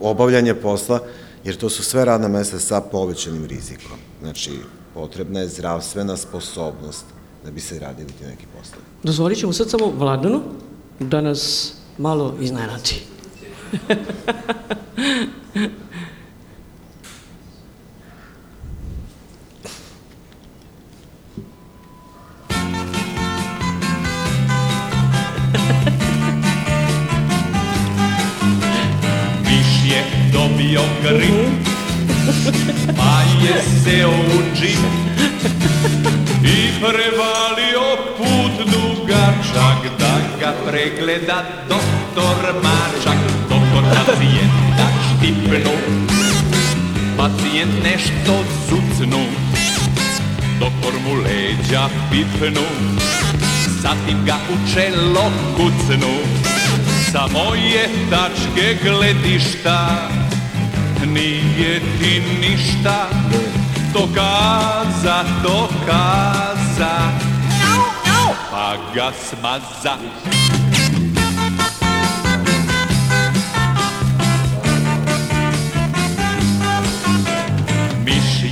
obavljanja posla, jer to su sve radna mesta sa povećanim rizikom. Znači, potrebna je zdravstvena sposobnost da bi se radili ti neki poslovi. Dozvolit ćemo sad samo Vladanu da nas malo iznenati. Miš je dobio grip, pa je seo u džip i prevalio put dugačak da ga pregleda doktor Mačak. Doktor pacijenta štipnu, pacijent nešto zucnu, doktor mu leđa pipnu, zatim ga u čelo kucnu. Sa moje tačke gledišta. Nije ti ništa to kaza, to kaza. Pa ga smaza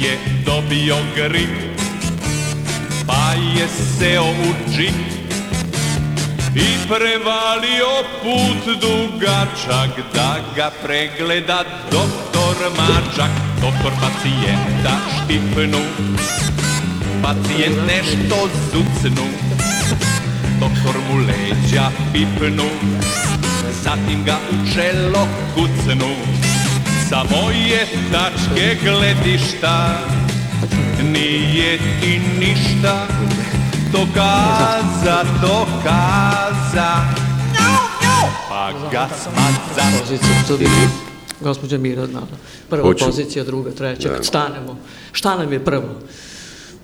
je dobio grip pa je seo u džip i prevalio put dugačak da ga pregleda doktor Mačak, doktor pacijenta štipnu, pacijent nešto zucnu, doktor mu leđa pipnu, zatim ga u čelo kucnu, sa moje tačke gledišta nije ti ništa to kaza, to kaza, pa ga bi gospođa Mirodna. Prva Hoću. pozicija, druga, treća, Da. kad stanemo. Šta nam je prvo?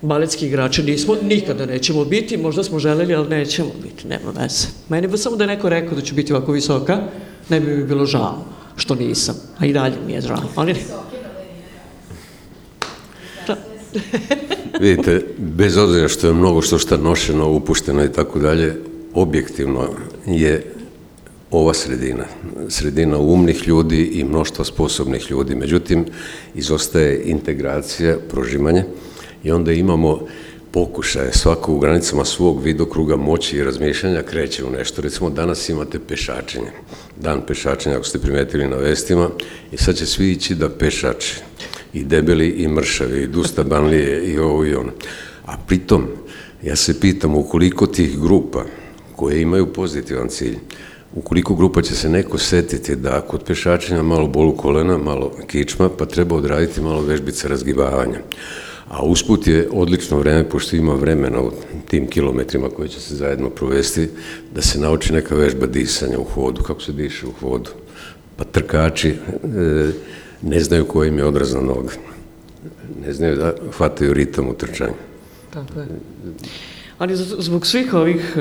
Baletski igrači nismo, nikada nećemo biti, možda smo želeli, ali nećemo biti, nema veze. Meni bi samo da je neko rekao da ću biti ovako visoka, ne bi mi bilo žao što nisam, a i dalje mi je žao. Ali. Da. Vidite, bez obzira što je mnogo što šta nošeno, upušteno i tako dalje, objektivno je ova sredina, sredina umnih ljudi i mnoštva sposobnih ljudi. Međutim, izostaje integracija, prožimanje i onda imamo pokušaje, svako u granicama svog vidokruga moći i razmišljanja kreće u nešto. Recimo, danas imate pešačenje, dan pešačenja, ako ste primetili na vestima, i sad će svi ići da pešače, i debeli i mršavi, i dusta banlije, i ovo i ono. A pritom, ja se pitam, ukoliko tih grupa koje imaju pozitivan cilj, ukoliko grupa će se neko setiti da kod pešačenja malo bolu kolena, malo kičma, pa treba odraditi malo vežbice razgibavanja. A usput je odlično vreme, pošto ima vremena u tim kilometrima koji će se zajedno provesti, da se nauči neka vežba disanja u hodu, kako se diše u hodu. Pa trkači e, ne znaju kojim je odrazna noga. Ne znaju da hvataju ritam u trčanju. Tako je. Ali zbog svih ovih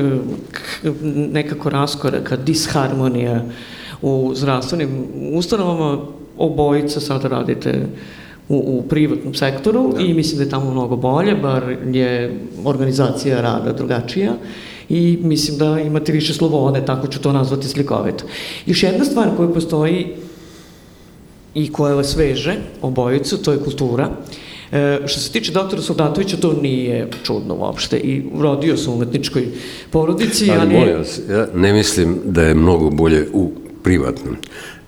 k- nekako raskoraka, disharmonija u zdravstvenim ustanovama, obojica sada radite u, u privatnom sektoru i mislim da je tamo mnogo bolje, bar je organizacija rada drugačija i mislim da imate više slobode, tako ću to nazvati slikovito. Još jedna stvar koja postoji i koja vas veže, obojicu, to je kultura. E, što se tiče doktora Soldatovića, to nije čudno uopšte. I rodio sam u umetničkoj porodici, ali... Ali molim vas, ja ne mislim da je mnogo bolje u privatnom.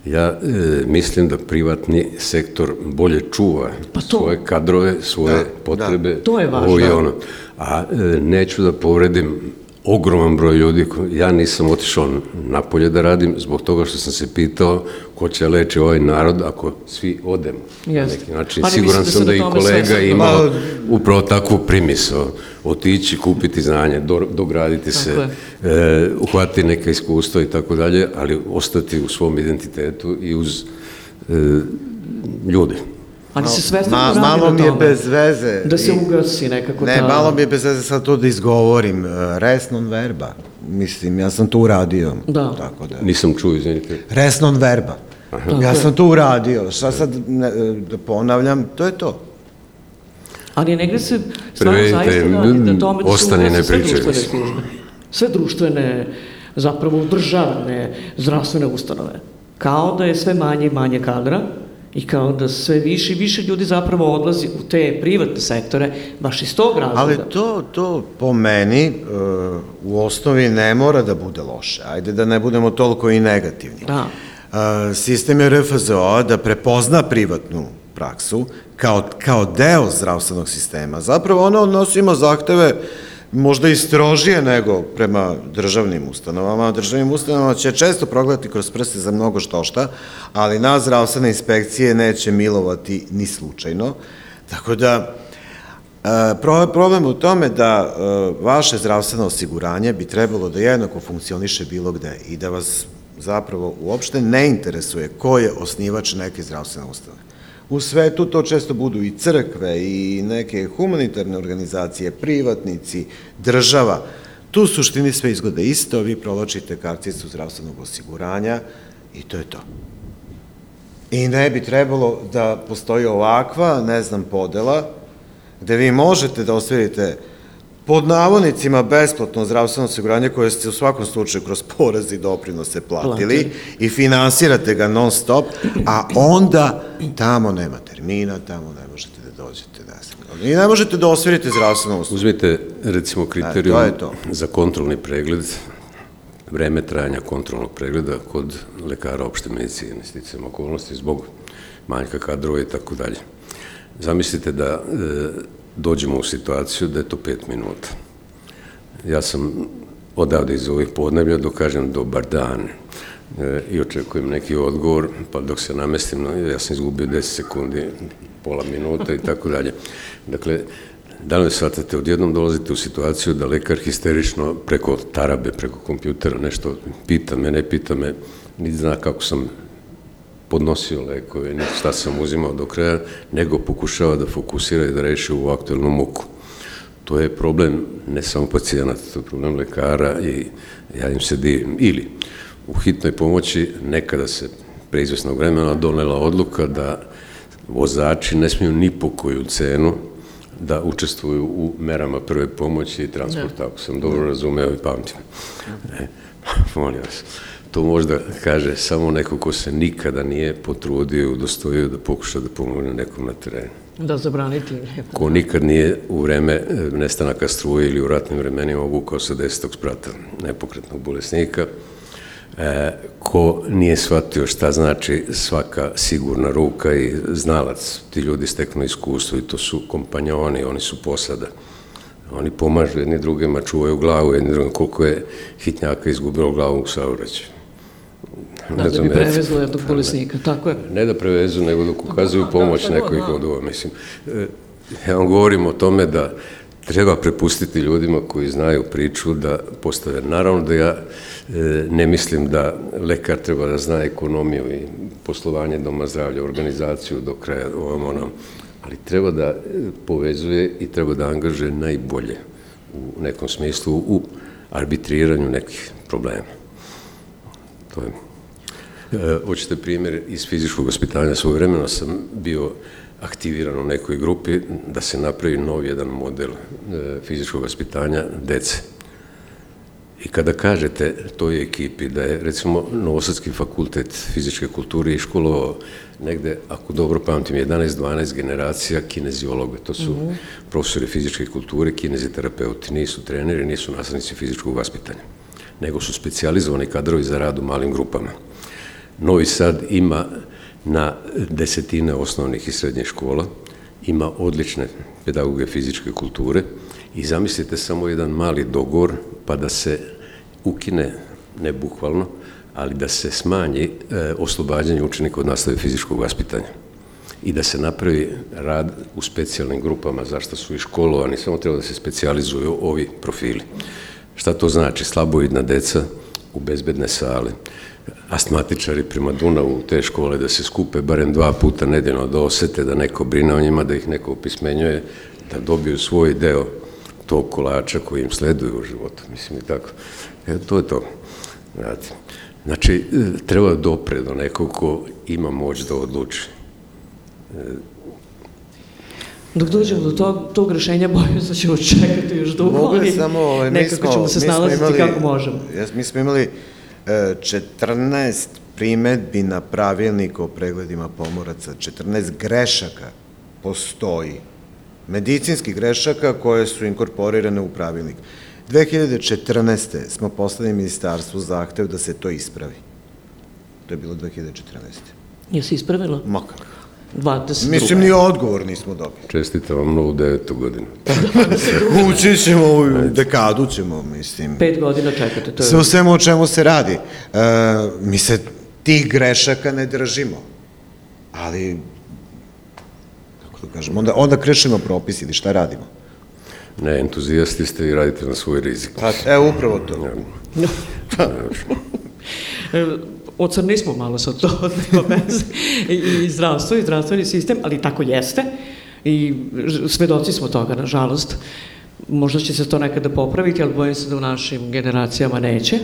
Ja e, mislim da privatni sektor bolje čuva Pa to- svoje kadrove, svoje Da, potrebe. To je važno. ovo i ono. A e, neću da povredim ogroman broj ljudi. Ja nisam otišao napolje da radim zbog toga što sam se pitao ko će leči ovaj narod ako svi odemo. Na Jeste. neki način. Ali Siguran da sam se da na i kolega svesno- imao Ma- upravo takvu primisao. Otići, kupiti znanje, do, dograditi se, Tako e, uhvatiti neka iskustva i tako dalje, ali ostati u svom identitetu i uz e, ljude. Ali se sve Ma- radi malo mi je tome. bez veze. Da se ugasi nekako Ne, ta... malo mi je bez veze sad to da izgovorim. e, Res non verba. Mislim, ja sam to uradio. Da. Tako da. Nisam čuo, izvinite. Res non verba. Tako Ja sam to uradio. Šta sad ne, da ponavljam, to je to. Ali negde se stvarno zaista radi na tome da se ne sve društvene službe. Sve društvene, zapravo državne, zdravstvene ustanove. Kao da je sve manje i manje kadra i kao da sve više i više ljudi zapravo odlazi u te privatne sektore, baš iz tog razloga. Ali to, to po meni e, u osnovi ne mora da bude loše. Ajde da ne budemo toliko i negativni. Da. E, sistem je RFZO da prepozna privatnu praksu kao, kao deo zdravstvenog sistema. Zapravo ono nosimo zahteve možda i strožije nego prema državnim ustanovama. Državnim ustanovama će često progledati kroz prste za mnogo što šta, ali nas zdravstvene inspekcije neće milovati ni slučajno. Tako da, E, pro- problem u tome da e, vaše zdravstveno osiguranje bi trebalo da jednako funkcioniše bilo gde i da vas zapravo uopšte ne interesuje ko je osnivač neke zdravstvene ustanove. U svetu to često budu i crkve i neke humanitarne organizacije, privatnici, država. Tu suštini sve izgleda isto, vi provlačite karticu zdravstvenog osiguranja i to je to. I ne bi trebalo da postoji ovakva, ne znam, podela, gde vi možete da ostvarite pod navodnicima besplatno zdravstveno osiguranje koje ste u svakom slučaju kroz porez i doprinose platili Platili. i finansirate ga non stop, a onda tamo nema termina, tamo ne možete da dođete, ne znam. I ne možete da ostvarite zdravstveno uslugu. Uzmite, recimo, kriterijum E, to je to. za kontrolni pregled, vreme trajanja kontrolnog pregleda kod lekara opšte medicine, sticam okolnosti, zbog manjka kadrova i tako dalje. Zamislite da e, dođemo u situaciju da je to pet minuta. Ja sam odavde iz ovih podneblja dok kažem dobar dan e, i očekujem neki odgovor, pa dok se namestim, no, ja sam izgubio 10 sekundi, pola minuta i tako dalje. Dakle, da me shvatate, odjednom dolazite u situaciju da lekar histerično preko tarabe, preko kompjutera nešto pita me, ne pita me, niti zna kako sam podnosio lekove, niti šta sam uzimao do kraja, nego pokušava da fokusira i da reši u aktuelnu muku. To je problem ne samo pacijenata, to je problem lekara i ja im se divim. Ili u hitnoj pomoći nekada se pre izvesnog vremena donela odluka da vozači ne smiju ni po koju cenu da učestvuju u merama prve pomoći i transporta, ako sam dobro razumeo i pamtim. E, molim vas, to možda kaže samo neko ko se nikada nije potrudio i udostojio da pokuša da pomogne nekom na terenu Da zabraniti. ko nikad nije u vreme e, nestanaka struje ili u ratnim vremenima obukao sa desetog sprata nepokretnog bolesnika, e, ko nije shvatio šta znači svaka sigurna ruka i znalac, ti ljudi steknu iskustvo i to su kompanjoni, oni su posada. Oni pomažu jedni drugima, čuvaju glavu jedni drugima, koliko je hitnjaka izgubilo glavu u saobraćaju. Da, da bi prevezlo jednog bolesnika, tako je. Ne da prevezu, nego dok ukazuju Da, pomoć da, da, neko ih da. mislim. E, Ja vam govorim o tome da treba prepustiti ljudima koji znaju priču da postave. Naravno da ja e, ne mislim da lekar treba da zna ekonomiju i poslovanje doma zdravlja, organizaciju do kraja ovom onom, ali treba da e, povezuje i treba da angažuje najbolje u nekom smislu u arbitriranju nekih problema. To je E, hoćete primjer iz fizičkog vaspitanja svoj vremena sam bio aktiviran u nekoj grupi da se napravi nov jedan model e, fizičkog vaspitanja dece. I kada kažete toj ekipi da je recimo Novosadski fakultet fizičke kulture i školovao negde, ako dobro pamtim, 11-12 generacija kineziologa, to su profesori fizičke kulture, kineziterapeuti, nisu treneri, nisu nastavnici fizičkog vaspitanja, nego su specijalizovani kadrovi za rad u malim grupama. Novi Sad ima na desetine osnovnih i srednjih škola, ima odlične pedagoge fizičke kulture i zamislite samo jedan mali dogor pa da se ukine, ne bukvalno, ali da se smanji e, oslobađanje učenika od nastave fizičkog vaspitanja i da se napravi rad u specijalnim grupama, zašto su i školovani, samo treba da se specijalizuju ovi profili. Šta to znači? Slaboidna deca u bezbedne sale. Astmatičari prema Dunavu te škole da se skupe barem dva puta nedeljno da osete da neko brine o njima, da ih neko opismenjuje, da dobiju svoj deo tog kolača koji im sleduje u životu, mislim i tako. Evo, to je to. Znate. Znači, e, treba dopre do nekog ko ima moć da odluči. Dok dođemo do tog, tog rešenja, bojim se da ćemo čekati još dugo, Mogu ali samo, ovaj, nekako smo, ćemo se snalaziti imali- kako možemo. Jes, mi smo imali e, 14 primetbi na pravilnik o pregledima pomoraca, 14 grešaka postoji, medicinskih grešaka koje su inkorporirane u pravilnik. 2014. smo poslali ministarstvu zahtev da se to ispravi. To je bilo 2014. Jesi ispravila? Ma kako? 22. Mislim, ni odgovor nismo dobili. Čestitam vam novu devetu godinu. Ući ćemo u dekadu ćemo, mislim. Pet godina čekate, to je... Sve u svemu o čemu se radi. E, mi se tih grešaka ne držimo. Ali, kako da kažem, onda, onda krešimo propis ili šta radimo? Ne, entuzijasti ste i radite na svoj rizik. Pa, evo, upravo to. E, Ocrni smo malo sa to, nema veze. I, zdravstvo i zdravstveni sistem, ali tako jeste. I svedoci smo toga, nažalost. Možda će se to nekada popraviti, ali bojim se da u našim generacijama neće.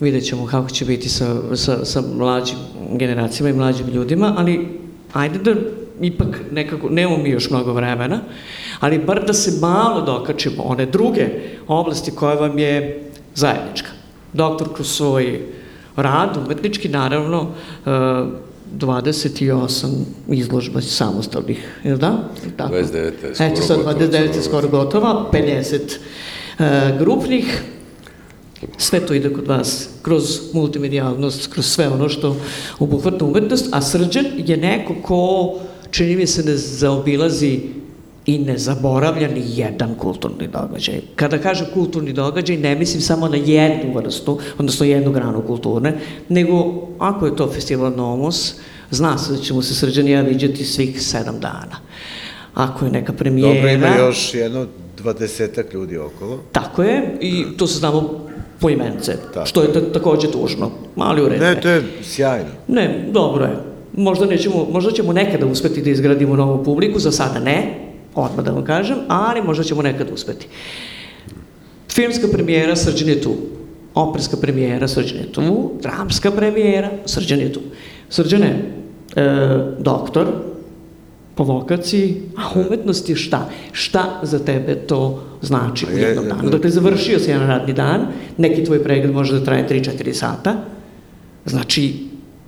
Vidjet ćemo kako će biti sa, sa, sa mlađim generacijama i mlađim ljudima, ali ajde da ipak nekako, nemamo mi još mnogo vremena, ali bar da se malo dokačimo one druge oblasti koje vam je zajednička. Doktor kroz svoj rad, umetnički naravno, e, 28 izložba samostalnih, je li da? Tako? 29 je skoro Eto sad, gotova, 29 je skoro gotova, 50 e, grupnih, sve to ide kod vas kroz multimedijalnost, kroz sve ono što obuhvata umetnost, a Srđan je neko ko, čini mi se, ne zaobilazi i ne zaboravlja ni jedan kulturni događaj. Kada kažem kulturni događaj, ne mislim samo na jednu vrstu, odnosno jednu granu kulture, nego ako je to festival Nomos, zna se da ćemo se Srđan i ja viđati svih sedam dana. Ako je neka premijera... Dobro, ima još jedno dvadesetak ljudi okolo. Tako je, i to se znamo po imence, Tako što je ta, takođe tužno, ali u redu. Ne, to je sjajno. Ne, dobro je. Možda, nećemo, možda ćemo nekada uspeti da izgradimo novu publiku, za sada ne, odmah da vam kažem, ali možda ćemo nekada uspeti. Filmska premijera Srđan je tu. Operska premijera Srđan je tu. Dramska premijera Srđan je tu. Srđan je e, doktor po vokaciji, a umetnost je šta? Šta za tebe to znači u Pa je- jednom danu? Dakle, završio si jedan radni dan, neki tvoj pregled može da traje 3-4 sata, Znači,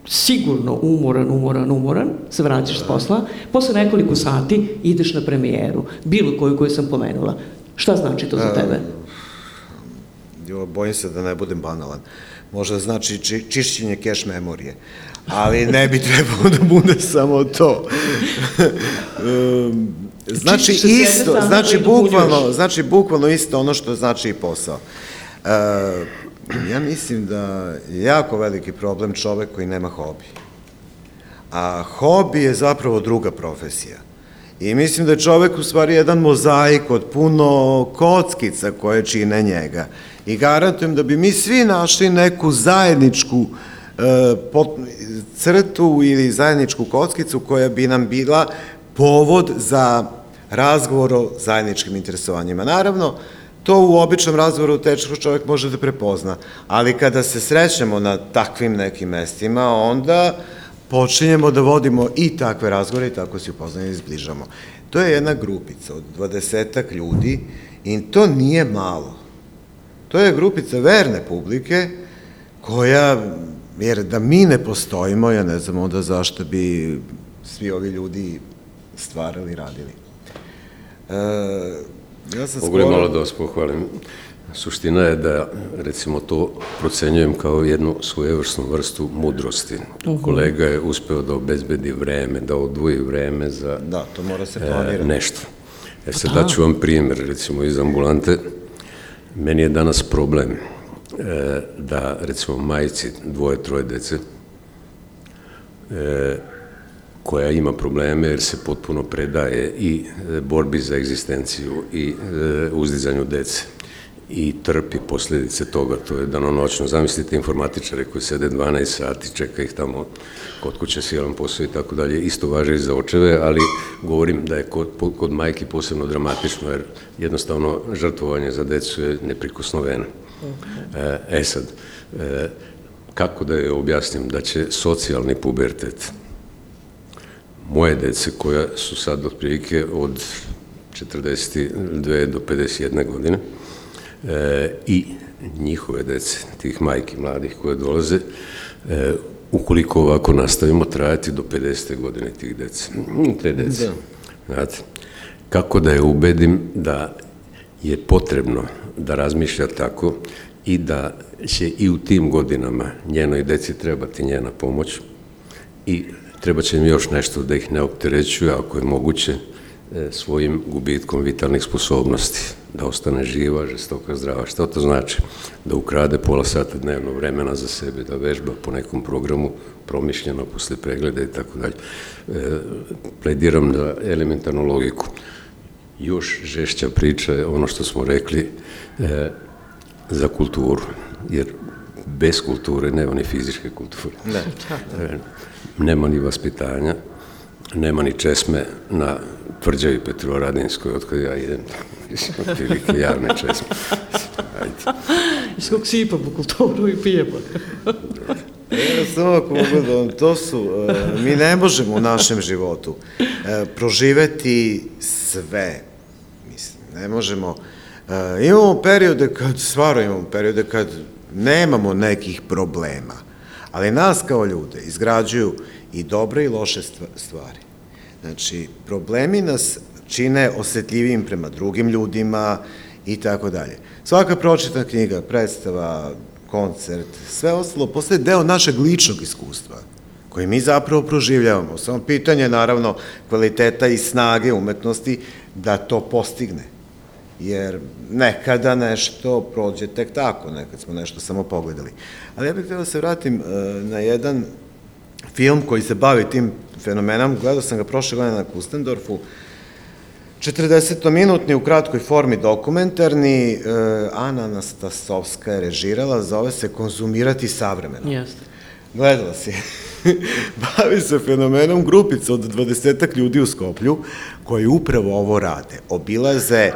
sigurno umoran, umoran, umoran, se vraćaš s posla, posle nekoliko sati ideš na premijeru, bilo koju koju sam pomenula. Šta znači to za tebe? Jo, bojim se da ne budem banalan. Možda znači či, čišćenje keš memorije, ali ne bi trebalo da bude samo to. Znači isto, znači bukvalno, znači bukvalno isto ono što znači i posao. Uh, ja mislim da je jako veliki problem čovek koji nema hobi. A hobi je zapravo druga profesija. I mislim da je čovek u stvari jedan mozaik od puno kockica koje čine njega. I garantujem da bi mi svi našli neku zajedničku e, pot, crtu ili zajedničku kockicu koja bi nam bila povod za razgovor o zajedničkim interesovanjima. Naravno, to u običnom razgovoru tečko čovjek može da prepozna, ali kada se srećemo na takvim nekim mestima, onda počinjemo da vodimo i takve razgovore i tako se upoznanje zbližamo. To je jedna grupica od dvadesetak ljudi i to nije malo. To je grupica verne publike koja, jer da mi ne postojimo, ja ne znam onda zašto bi svi ovi ljudi stvarali, radili. E, ja sam Mogu skoro... malo da vas pohvalim? Suština je da, recimo, to procenjujem kao jednu svojevrsnu vrstu mudrosti. Kolega je uspeo da obezbedi vreme, da odvoji vreme za Da, to mora se e, planirati. nešto. E sad daću vam primjer, recimo, iz ambulante. Meni je danas problem e, da, recimo, majici dvoje, troje dece, e, koja ima probleme jer se potpuno predaje i e, borbi za egzistenciju i e, uzdizanju dece i trpi posljedice toga, to je danonoćno. Zamislite informatičare koji sede 12 sati, čeka ih tamo kod kuće sjelan posao i tako dalje, isto važe i za očeve, ali govorim da je kod, kod majki posebno dramatično, jer jednostavno žrtvovanje za decu je neprikosnoveno. E, e sad, kako da je objasnim da će socijalni pubertet moje dece koja su sad otprilike od 42 do 51 godine e, i njihove dece, tih majki mladih koje dolaze, e, ukoliko ovako nastavimo trajati do 50. godine tih dece, te dece. Da. Znate, kako da je ubedim da je potrebno da razmišlja tako i da će i u tim godinama njenoj deci trebati njena pomoć i treba će im još nešto da ih ne opterećuje, ako je moguće, e, svojim gubitkom vitalnih sposobnosti, da ostane živa, žestoka, zdrava. Što to znači? Da ukrade pola sata dnevno vremena za sebe, da vežba po nekom programu promišljeno posle pregleda i tako dalje. E, plediram da elementarnu logiku. Još žešća priča je ono što smo rekli e, za kulturu, jer bez kulture nema ni fizičke kulture. Ne. E, nema ni vaspitanja, nema ni česme na tvrđavi Petrovaradinskoj, od kada ja idem, mislim, otprilike javne česme. Ajde. I skog sipamo kulturu i pijemo. Ja samo ako mogu da vam, to su, uh, mi ne možemo u našem životu uh, proživeti sve, mislim, ne možemo, imamo periode kad, stvarno imamo periode kad nemamo nekih problema, ali nas kao ljude izgrađuju i dobre i loše stvari. Znači, problemi nas čine osetljivim prema drugim ljudima i tako dalje. Svaka pročitana knjiga, predstava, koncert, sve ostalo postaje deo našeg ličnog iskustva koji mi zapravo proživljavamo. Samo pitanje, naravno, kvaliteta i snage umetnosti da to postigne. Jer nekada nešto prođe tek tako, nekad smo nešto samo pogledali. Ali ja bih htio da se vratim uh, na jedan film koji se bavi tim fenomenom, gledao sam ga prošle godine na Kustendorfu, 40-minutni u kratkoj formi dokumentarni, uh, Ana Anastasovska je režirala, zove se Konzumirati savremeno. Jeste. Gledala si. Bavi se fenomenom grupica od 20 ljudi u Skoplju koji upravo ovo rade. Obilaze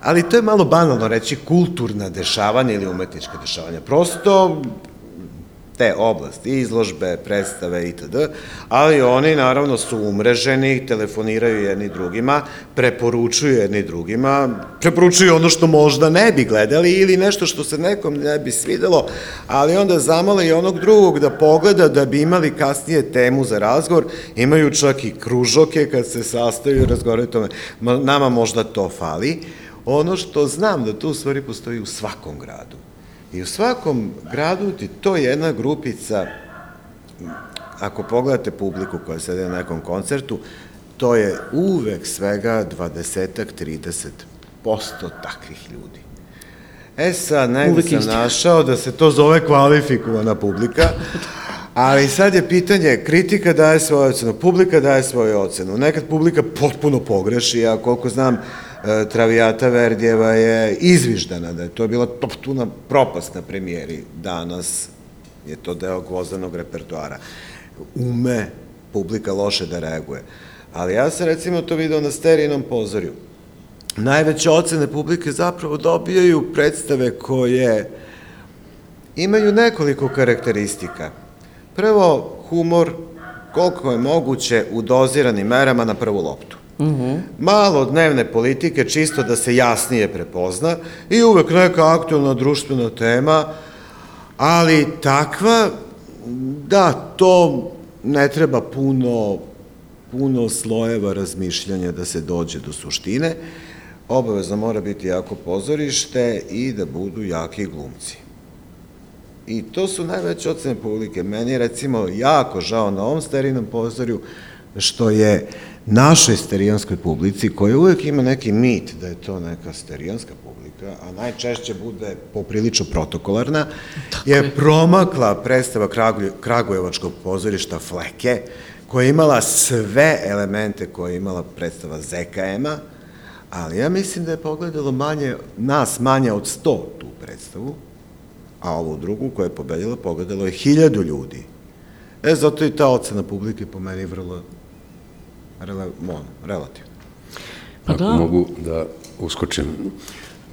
ali to je malo banalno reći kulturna dešavanja ili umetnička dešavanja. Prosto te oblasti, izložbe, predstave itd. Ali oni naravno su umreženi, telefoniraju jedni drugima, preporučuju jedni drugima, preporučuju ono što možda ne bi gledali ili nešto što se nekom ne bi svidelo, ali onda zamale i onog drugog da pogleda da bi imali kasnije temu za razgovor, imaju čak i kružoke kad se sastaju i razgovaraju tome. Nama možda to fali. Ono što znam da to u stvari postoji u svakom gradu. I u svakom gradu ti to jedna grupica, ako pogledate publiku koja sede na nekom koncertu, to je uvek svega 20-ak, 30 posto takvih ljudi. E sad, negde sam isti. našao da se to zove kvalifikovana publika, ali sad je pitanje, kritika daje svoju ocenu, publika daje svoju ocenu. Nekad publika potpuno pogreši, ja koliko znam, Travijata Verdijeva je izviždana, da je to bila potpuna propast na premijeri. Danas je to deo gvozdanog repertoara. Ume publika loše da reaguje. Ali ja sam recimo to video na sterinom pozorju. Najveće ocene publike zapravo dobijaju predstave koje imaju nekoliko karakteristika. Prvo, humor koliko je moguće u doziranim merama na prvu loptu. Malo dnevne politike, čisto da se jasnije prepozna i uvek neka aktualna društvena tema, ali takva da to ne treba puno puno slojeva razmišljanja da se dođe do suštine. Obavezno mora biti jako pozorište i da budu jaki glumci. I to su najveće ocene publike. Meni je recimo jako žao na ovom sterinom pozorju što je našoj sterijanskoj publici, koja uvek ima neki mit da je to neka sterijanska publika, a najčešće bude poprilično protokolarna, Tako je, promakla predstava Kragujevačkog pozorišta Fleke, koja je imala sve elemente koje je imala predstava ZKM-a, Ali ja mislim da je pogledalo manje, nas manje od 100 tu predstavu, a ovu drugu koja je pobedila pogledalo je hiljadu ljudi. E, zato i ta ocena publike po meni vrlo rele, mon, relativna. Pa Ako da. mogu da uskočim,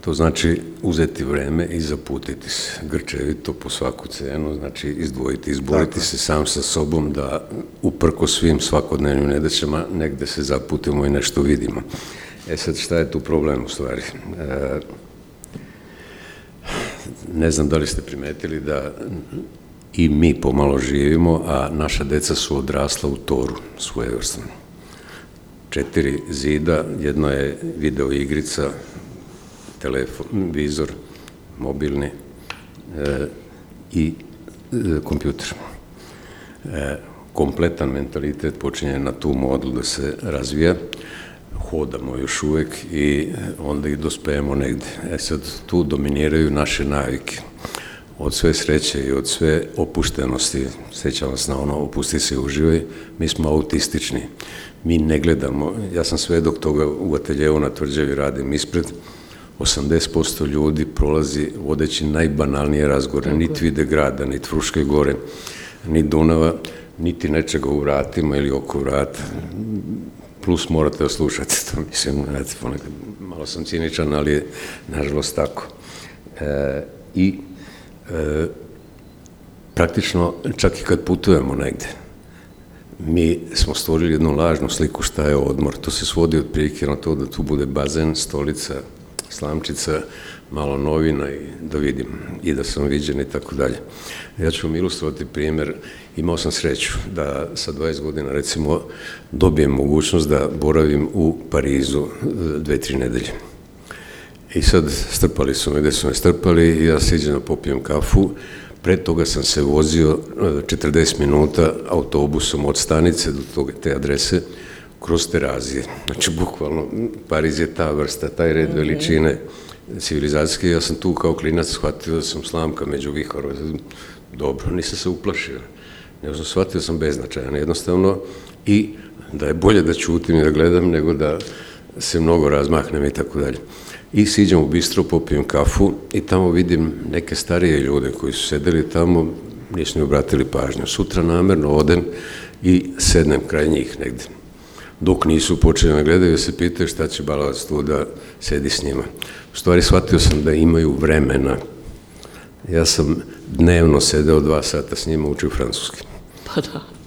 to znači uzeti vreme i zaputiti se grčevito po svaku cenu, znači izdvojiti, izboriti Tako se sam sa sobom da uprko svim svakodnevnim nedaćama negde se zaputimo i nešto vidimo. E sad, šta je tu problem u stvari? E, ne znam da li ste primetili da i mi pomalo živimo, a naša deca su odrasla u toru svojevrsnom četiri zida, jedno je video igrica, telefon, vizor, mobilni e, i e, kompjuter. E, kompletan mentalitet počinje na tu modlu da se razvija, hodamo još uvek i onda i dospejemo negde. E sad, tu dominiraju naše navike. Od sve sreće i od sve opuštenosti, sećam vas na ono opusti se i uživaj, mi smo autistični. Mi ne gledamo, ja sam svedok toga u ateljevu na tvrđavi radim ispred, 80% ljudi prolazi vodeći najbanalnije razgovore, niti vide grada, niti Fruške gore, ni Dunava, niti nečega u vratima ili oko vrata. Plus morate slušate to, mislim, znate, ponekad malo sam ciničan, ali je nažalost tako. E, I e, praktično, čak i kad putujemo negde, mi smo stvorili jednu lažnu sliku šta je odmor. To se svodi od prilike na to da tu bude bazen, stolica, slamčica, malo novina i da vidim i da sam viđen i tako dalje. Ja ću vam ilustrovati primjer. Imao sam sreću da sa 20 godina recimo dobijem mogućnost da boravim u Parizu e, dve, tri nedelje. I sad strpali su me gde su me strpali i ja siđem da popijem kafu. Pre toga sam se vozio e, 40 minuta autobusom od stanice do toga, te adrese kroz terazije. Znači, bukvalno, Pariz je ta vrsta, taj red veličine civilizacijske. Ja sam tu kao klinac shvatio da sam slamka među vihorova. Dobro, nisam se uplašio. Nego sam shvatio da sam beznačajan jednostavno i da je bolje da ćutim i da gledam nego da se mnogo razmahnem i tako dalje. I siđem u bistro, popijem kafu i tamo vidim neke starije ljude koji su sedeli tamo, nisu mi obratili pažnju. Sutra namerno odem i sednem kraj njih negde. Dok nisu počeli da gledaju, se pitaju šta će balavac tu da sedi s njima. U stvari, shvatio sam da imaju vremena. Ja sam dnevno sedeo dva sata s njima, učio francuski Pa da.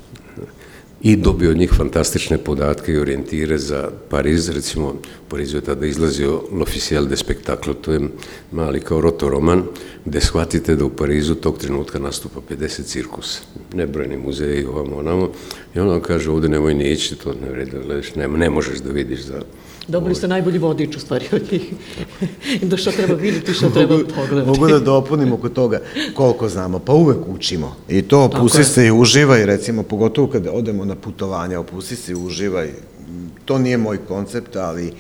I dobio od njih fantastične podatke i orijentire za Pariz, recimo u Parizu je tada izlazio L'Officiel de Spectacle, to je mali kao rotoroman, gde shvatite da u Parizu tog trenutka nastupa 50 cirkusa, nebrojni muzeji, ovamo, onamo, i on vam kaže, ovde nemoj ni ići, to ne vredi da ne, ne možeš da vidiš za... Dobili ste najbolji vodič u stvari od njih. da šta treba vidjeti, šta treba pogledati. Mogu da dopunim oko toga koliko znamo, pa uvek učimo. I to opusti se i uživaj, recimo, pogotovo kada odemo na putovanja, opusti se i uživaj. To nije moj koncept, ali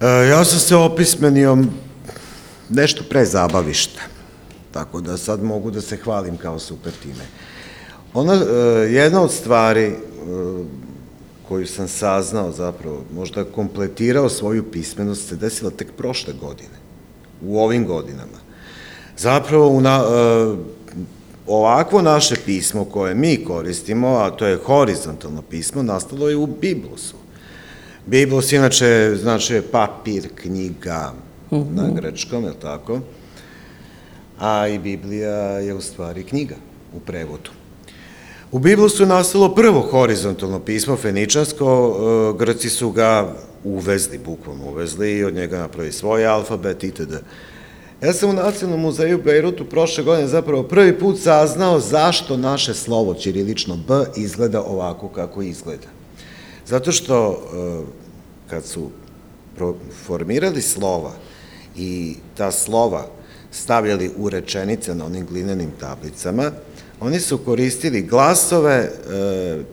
e, ja sam se opismenio nešto pre zabavišta. Tako da sad mogu da se hvalim kao super time. Ona, e, jedna od stvari e, koju sam saznao zapravo, možda kompletirao svoju pismenost, se desila tek prošle godine, u ovim godinama. Zapravo, u na, e, ovakvo naše pismo koje mi koristimo, a to je horizontalno pismo, nastalo je u Biblusu. Biblus inače znači papir, knjiga na grečkom, je li tako? A i Biblija je u stvari knjiga u prevodu. U Biblusu je nastalo prvo horizontalno pismo, feničansko, e, Grci su ga uvezli, bukvalno uvezli i od njega napravili svoj alfabet itd. Ja sam u Nacionalnom muzeju Bejrutu prošle godine zapravo prvi put saznao zašto naše slovo ćirilično B izgleda ovako kako izgleda. Zato što e, kad su formirali slova i ta slova stavljali u rečenice na onim glinenim tablicama, oni su koristili glasove e,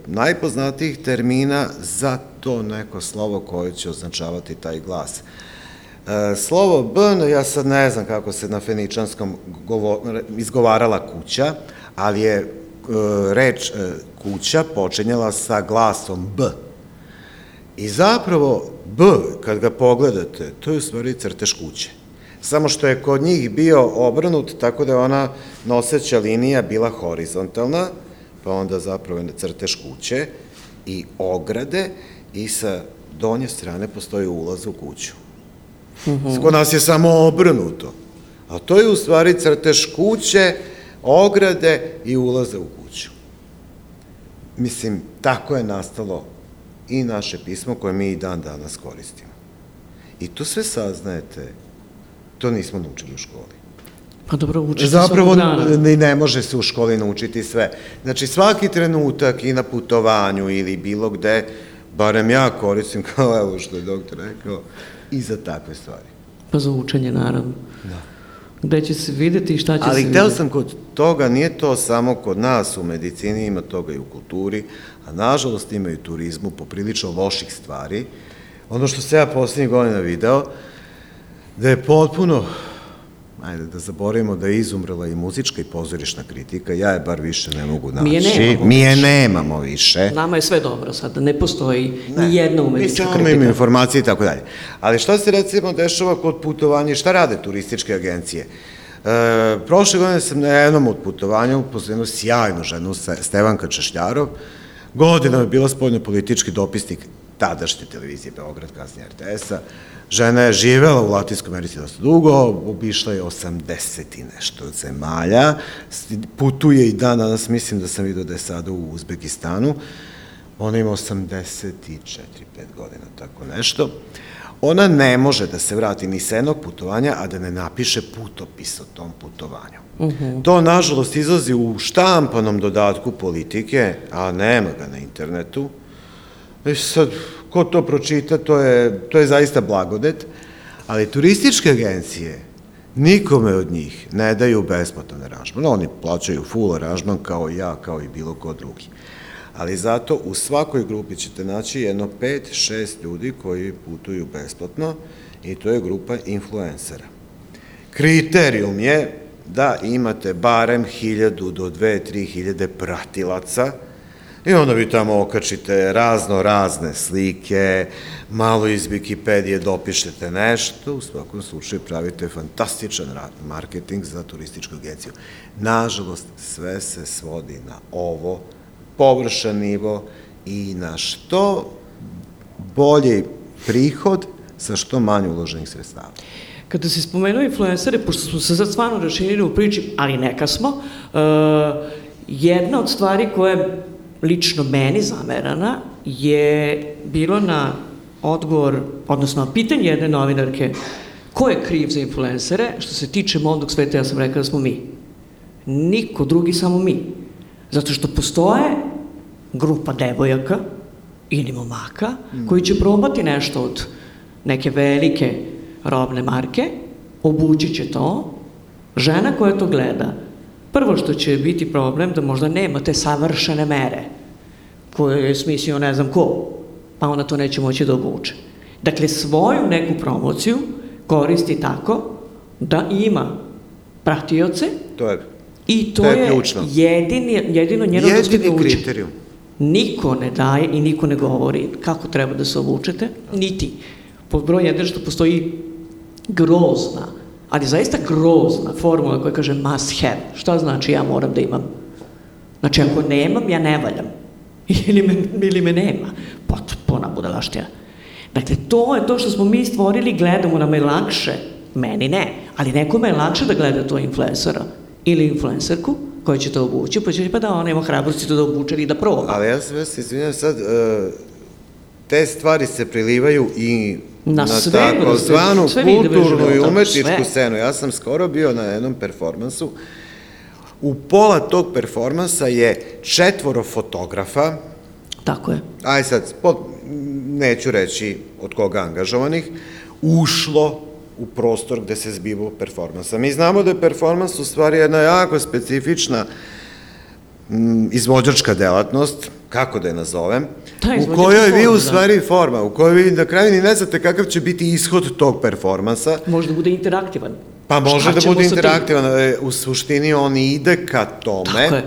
najpoznatijih termina za to neko slovo koje će označavati taj glas. E, slovo B, ja sad ne znam kako se na feničanskom izgovarala kuća, ali je e, reč e, kuća počinjala sa glasom B. I zapravo B, kad ga pogledate, to je u stvari crtež kuće. Samo što je kod njih bio obrnut, tako da je ona noseća linija bila horizontalna, pa onda zapravo je crtež kuće i ograde i sa donje strane postoji ulaz u kuću. Kod nas je samo obrnuto. A to je u stvari crtež kuće, ograde i ulaze u kuću. Mislim, tako je nastalo i naše pismo koje mi i dan danas koristimo. I to sve saznajete, to nismo naučili u školi. Pa dobro, učite Zapravo svakog dana. ni ne može se u školi naučiti sve. Znači svaki trenutak i na putovanju ili bilo gde, barem ja koristim kao evo što je doktor rekao, i za takve stvari. Pa za učenje, naravno. Da. Gde će se videti i šta će Ali se hteo videti. sam kod toga, nije to samo kod nas u medicini, ima toga i u kulturi, a nažalost ima i u turizmu poprilično loših stvari. Ono što se ja poslednjih godina video, da je potpuno, ajde da zaboravimo da je izumrela i muzička i pozorišna kritika, ja je bar više ne mogu naći. Mi je nemamo Mi je nemamo više. Nama je sve dobro sad, ne postoji ni jedna Mi umetnička samo kritika. imamo informacije i tako dalje. Ali šta se recimo dešava kod putovanja šta rade turističke agencije? E, prošle godine sam na jednom od putovanja upoznao jednu sjajnu ženu, Stevanka Češljarov. Godina je bila spoljno-politički dopisnik tadašnje televizije Beograd, kasnije RTS-a. Žena je živela u Latinskoj Americi dosta dugo, obišla je 80 i nešto zemalja, s- putuje i dan danas, mislim da sam vidio da je sada u Uzbekistanu. Ona ima 84-5 godina, tako nešto. Ona ne može da se vrati ni sa jednog putovanja, a da ne napiše putopis o tom putovanju. To, nažalost, izlazi u štampanom dodatku politike, a nema ga na internetu. I sad, ko to pročita, to je, to je zaista blagodet, ali turističke agencije nikome od njih ne daju besplatan aranžman. Oni plaćaju full aranžman kao ja, kao i bilo ko drugi. Ali zato u svakoj grupi ćete naći jedno 5-6 ljudi koji putuju besplatno i to je grupa influencera. Kriterijum je da imate barem 1000 do 2-3 hiljade pratilaca i onda vi tamo okačite razno razne slike, malo iz Wikipedije dopišete nešto, u svakom slučaju pravite fantastičan rad, marketing za turističku agenciju. Nažalost, sve se svodi na ovo, površan nivo i na što bolji prihod sa što manje uloženih sredstava. Kada si spomenuo influencere, pošto smo se sad stvarno raširili u priči, ali neka smo, uh, jedna od stvari koja lično meni zamerana je bilo na odgovor, odnosno na pitanje jedne novinarke ko je kriv za influencere, što se tiče modnog sveta, ja sam rekla da smo mi. Niko drugi, samo mi. Zato što postoje grupa devojaka ili momaka koji će probati nešto od neke velike robne marke, obući će to, žena koja to gleda, prvo što će biti problem da možda nema te savršene mere koje je smislio ne znam ko, pa ona to neće moći da obuče. Dakle, svoju neku promociju koristi tako da ima pratioce To je i to, To je je, ključno. jedini, jedino njeno jedini kriterijum. Niko ne daje i niko ne govori kako treba da se obučete, niti. Pod broj jedan što postoji grozna, ali zaista grozna formula koja kaže must have. Šta znači ja moram da imam? Znači ako nemam, ja ne valjam. Ili me, ili me nema. Potpuna budalaština. Dakle, to je to što smo mi stvorili, gledamo nam je lakše, meni ne, ali nekome je lakše da gleda to influencera ili influencerku koja će to obući, pa će pa da, ona ima hrabrosti to da obuče ili da proba. Ali ja se vas izvinjam sad, e, te stvari se prilivaju i Na na, sve takozvanu sve kulturnu i umetničku scenu. Ja sam skoro bio na jednom performansu. U pola tog performansa je četvoro fotografa, Tako je. aj sad, pod, neću reći od koga angažovanih, ušlo u prostor gde se zbivao performans. A mi znamo da je performans u stvari jedna jako specifična mm, izvođačka delatnost, kako da je nazovem, Da, u kojoj vi u da. stvari forma, u kojoj vi na kraju ni ne znate kakav će biti ishod tog performansa, Može da bude interaktivan. pa može da bude interaktivan, e, u suštini on ide ka tome, Tako je.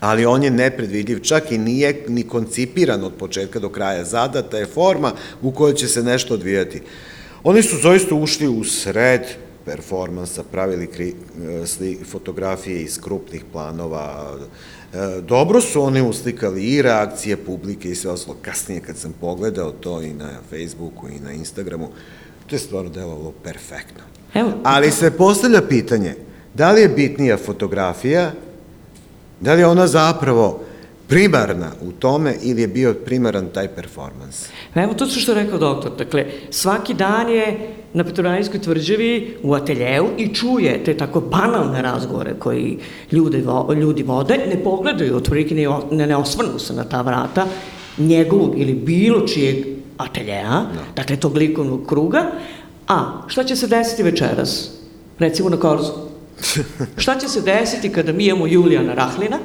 ali on je nepredvidljiv, čak i nije ni koncipiran od početka do kraja. Zadata je forma u kojoj će se nešto odvijati. Oni su zaista ušli u sred performansa, pravili kri, e, sli, fotografije iz krupnih planova. E, dobro su oni uslikali i reakcije publike i sve ostalo. Kasnije kad sam pogledao to i na Facebooku i na Instagramu, to je stvarno delovalo perfektno. Evo, Ali se postavlja pitanje, da li je bitnija fotografija, da li je ona zapravo primarna u tome ili je bio primaran taj performans? Evo, to su što je rekao doktor. Dakle, svaki dan je na Petrovaradinskoj tvrđavi u ateljevu i čuje te tako banalne razgovore koji ljudi, vo, ljudi vode, ne pogledaju, otvoriki ne, ne, ne osvrnu se na ta vrata njegovog ili bilo čijeg ateljeja, no. dakle tog likovnog kruga, a šta će se desiti večeras? Recimo na Korzu. šta će se desiti kada mi imamo Julijana Rahlina,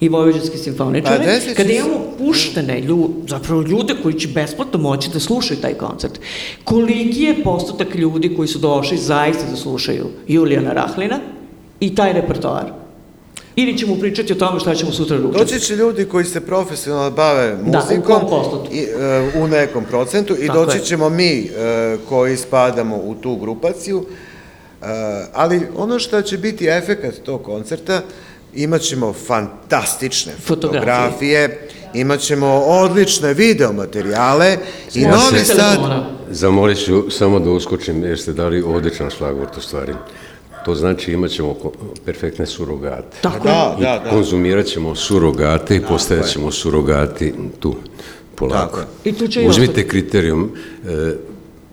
i vojvođanski simfoničari, Pa, kada imamo puštene ljude, zapravo ljude koji će besplatno moći da slušaju taj koncert. Koliki je postotak ljudi koji su došli zaista da slušaju Julijana Rahlina i taj repertoar? Ili ćemo pričati o tome šta ćemo sutra ručati? Doći će ljudi koji se profesionalno bave Da, u muzikom kom postotku? i, e, u nekom procentu i Tako doći je. ćemo mi e, koji spadamo u tu grupaciju, e, ali ono što će biti efekat tog koncerta, imaćemo fantastične Fotografije. fotografije, imaćemo odlične videomaterijale i Ja Novi Sad... Zamolit ću samo da uskočim jer ste dali odličan šlagvort u stvari. To znači imat ćemo perfektne surogate. Tako Da, je. da, da. Konzumirat ćemo surogate i postajat ćemo surogati tu polako. I tu će i Uzmite kriterijum, e,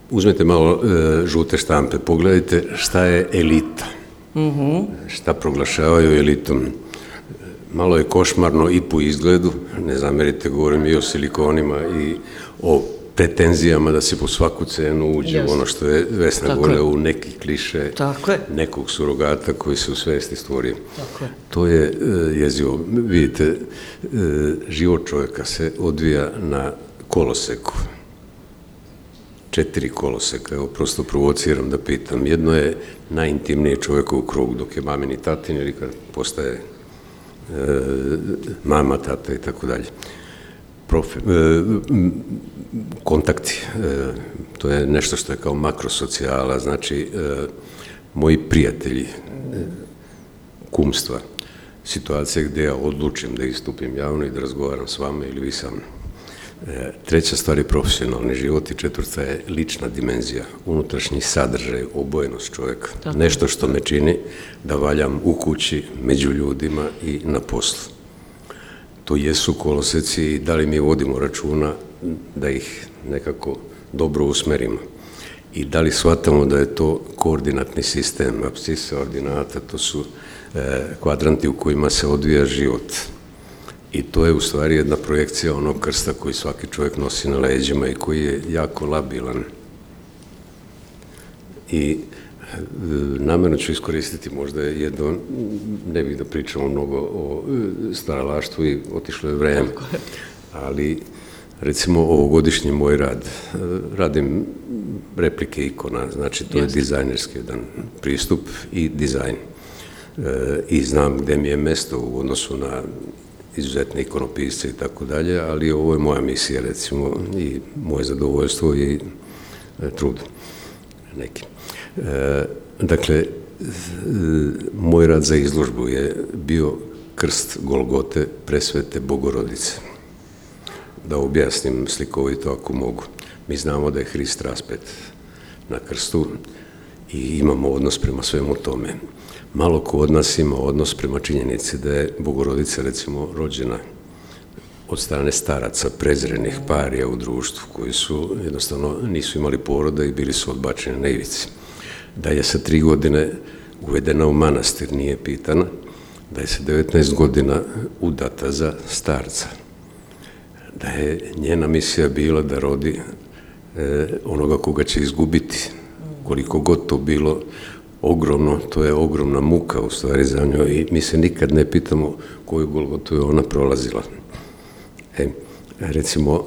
uzmite malo e, žute štampe, pogledajte šta je elita. Mhm. Šta proglašavaju elitom. Malo je košmarno i po izgledu, ne zamerite, govorim i o silikonima i o pretenzijama da se po svaku cenu uđe u ono što je Vesna Tako govorila u neki kliše Tako je. nekog surogata koji se u svesti stvorio. Tako je. To je e, jezivo. Vidite, e, život čovjeka se odvija na koloseku. Četiri koloseka, evo prosto provociram da pitam. Jedno je najintimniji čovjekov krug, dok je mamin i tatin ili kad postaje e, mama, tata i tako dalje. Profi, e, kontakti, e, to je nešto što je kao makrosocijala, znači e, moji prijatelji, e, kumstva, situacije gdje ja odlučim da istupim javno i da razgovaram s vama ili vi sa mnom. Treća stvar je profesionalni život i četvrta je lična dimenzija, unutrašnji sadržaj, obojenost čovjeka. Tako. Nešto što me čini da valjam u kući, među ljudima i na poslu. To jesu koloseci i da li mi vodimo računa da ih nekako dobro usmerimo. I da li shvatamo da je to koordinatni sistem, abscisa, ordinata, to su e, kvadranti u kojima se odvija život. I to je u stvari jedna projekcija onog krsta koji svaki čovjek nosi na leđima i koji je jako labilan. I e, namjerno ću iskoristiti možda jedno, ne bih da pričamo mnogo o e, staralaštvu i otišlo je vreme, ali recimo ovogodišnji moj rad, e, radim replike ikona, znači to je dizajnerski jedan pristup i dizajn. E, I znam gde mi je mesto u odnosu na izuzetne ikonopisce i tako dalje, ali ovo je moja misija recimo i moje zadovoljstvo i e, trud neki. E, dakle, moj rad za izložbu je bio krst Golgote presvete Bogorodice. Da objasnim slikovito ako mogu. Mi znamo da je Hrist raspet na krstu i imamo odnos prema svemu tome. Malo ko od nas ima odnos prema činjenici da je Bogorodica recimo rođena od strane staraca prezrenih parija u društvu koji su jednostavno nisu imali poroda i bili su odbačeni na ivici. Da je sa tri godine uvedena u manastir, nije pitana, da je sa 19 godina udata za starca, da je njena misija bila da rodi e, onoga koga će izgubiti. Koliko god to bilo ogromno, to je ogromna muka u stvari za njoj i mi se nikad ne pitamo koju Golgotu je ona prolazila. E, recimo,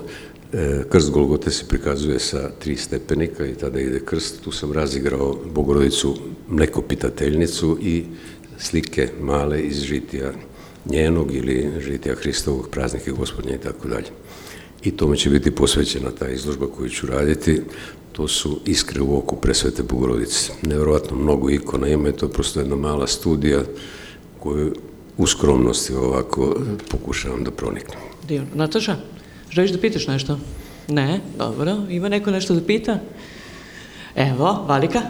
e, krst Golgote se prikazuje sa tri stepenika i tada ide krst. Tu sam razigrao Bogorodicu mlekopitateljnicu i slike male iz žitija njenog ili žitija Hristovog, praznike gospodnje i tako dalje. I tome će biti posvećena ta izložba koju ću raditi. To su iskre u oku presvete Bogorodice. Nevjerovatno mnogo ikona ima i to prosto jedna mala studija koju u skromnosti ovako pokušavam da proniknem. Dio. Nataša, želiš da pitaš nešto? Ne? Dobro. Ima neko nešto da pita? Evo, Valika?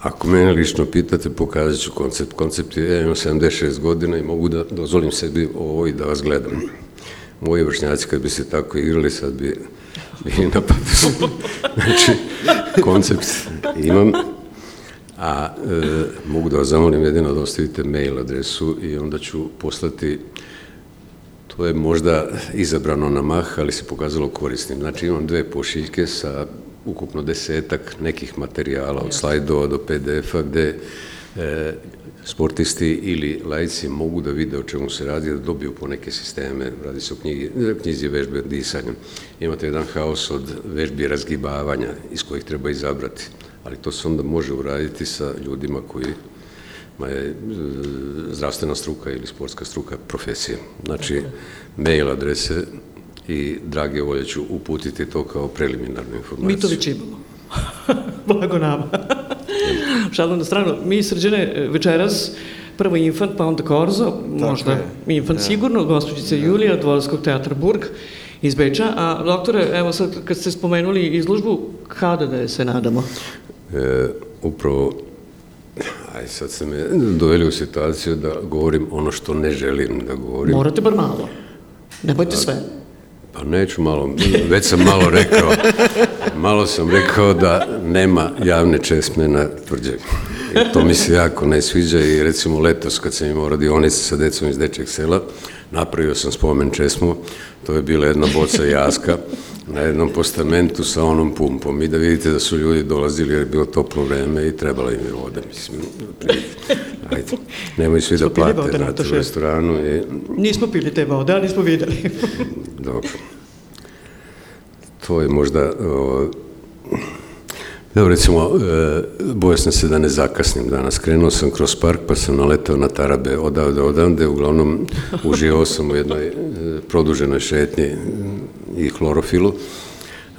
Ako mene lično pitate, pokazat ću koncept. Koncept je, ja imam 76 godina i mogu da dozvolim sebi ovo i da vas gledam. Moji vršnjaci kad bi se tako igrali, sad bi bili na papisu. Znači, koncept imam, a e, mogu da vas zamolim jedino da ostavite mail adresu i onda ću poslati To je možda izabrano na mah, ali se pokazalo korisnim. Znači imam dve pošiljke sa ukupno desetak nekih materijala, od slajdova do PDF-a, gde e, sportisti ili lajci mogu da vide o čemu se radi, da dobiju po neke sisteme, radi se o knjigi, knjizi vežbe disanja. Imate jedan haos od vežbi razgibavanja iz kojih treba izabrati, ali to se onda može uraditi sa ljudima koji ma je zdravstvena struka ili sportska struka profesija. Znači, mail adrese i drage volje ću uputiti to kao preliminarnu informaciju. Mi to već imamo. Blago nama. Šalom na stranu. Mi srđene večeras prvo Infant, pa onda Korzo, možda je. Infant Da. sigurno, gospođica Julija, Dvorskog teatra Burg iz Beča. A doktore, evo sad kad ste spomenuli izložbu, kada da je se nadamo? E, upravo, aj sad ste me doveli u situaciju da govorim ono što ne želim da govorim. Morate bar malo. Ne bojte sve. Pa neću malo, već sam malo rekao, malo sam rekao da nema javne česme na tvrđavi. To mi se jako ne sviđa i recimo letos kad sam imao radionice sa decom iz Dečeg sela, napravio sam spomen česmu, to je bila jedna boca jaska na jednom postamentu sa onom pumpom i da vidite da su ljudi dolazili jer je bilo toplo vreme i trebala im je voda, mislim, ajde, nemoj svi da plate, znate, u restoranu i Nismo pili te vode, ali smo videli. Dobro. To je možda... O, Evo recimo, e, bojao sam se da ne zakasnim danas. Krenuo sam kroz park pa sam naletao na tarabe odavde odavde. Uglavnom uživao sam u jednoj e, produženoj šetnji i hlorofilu,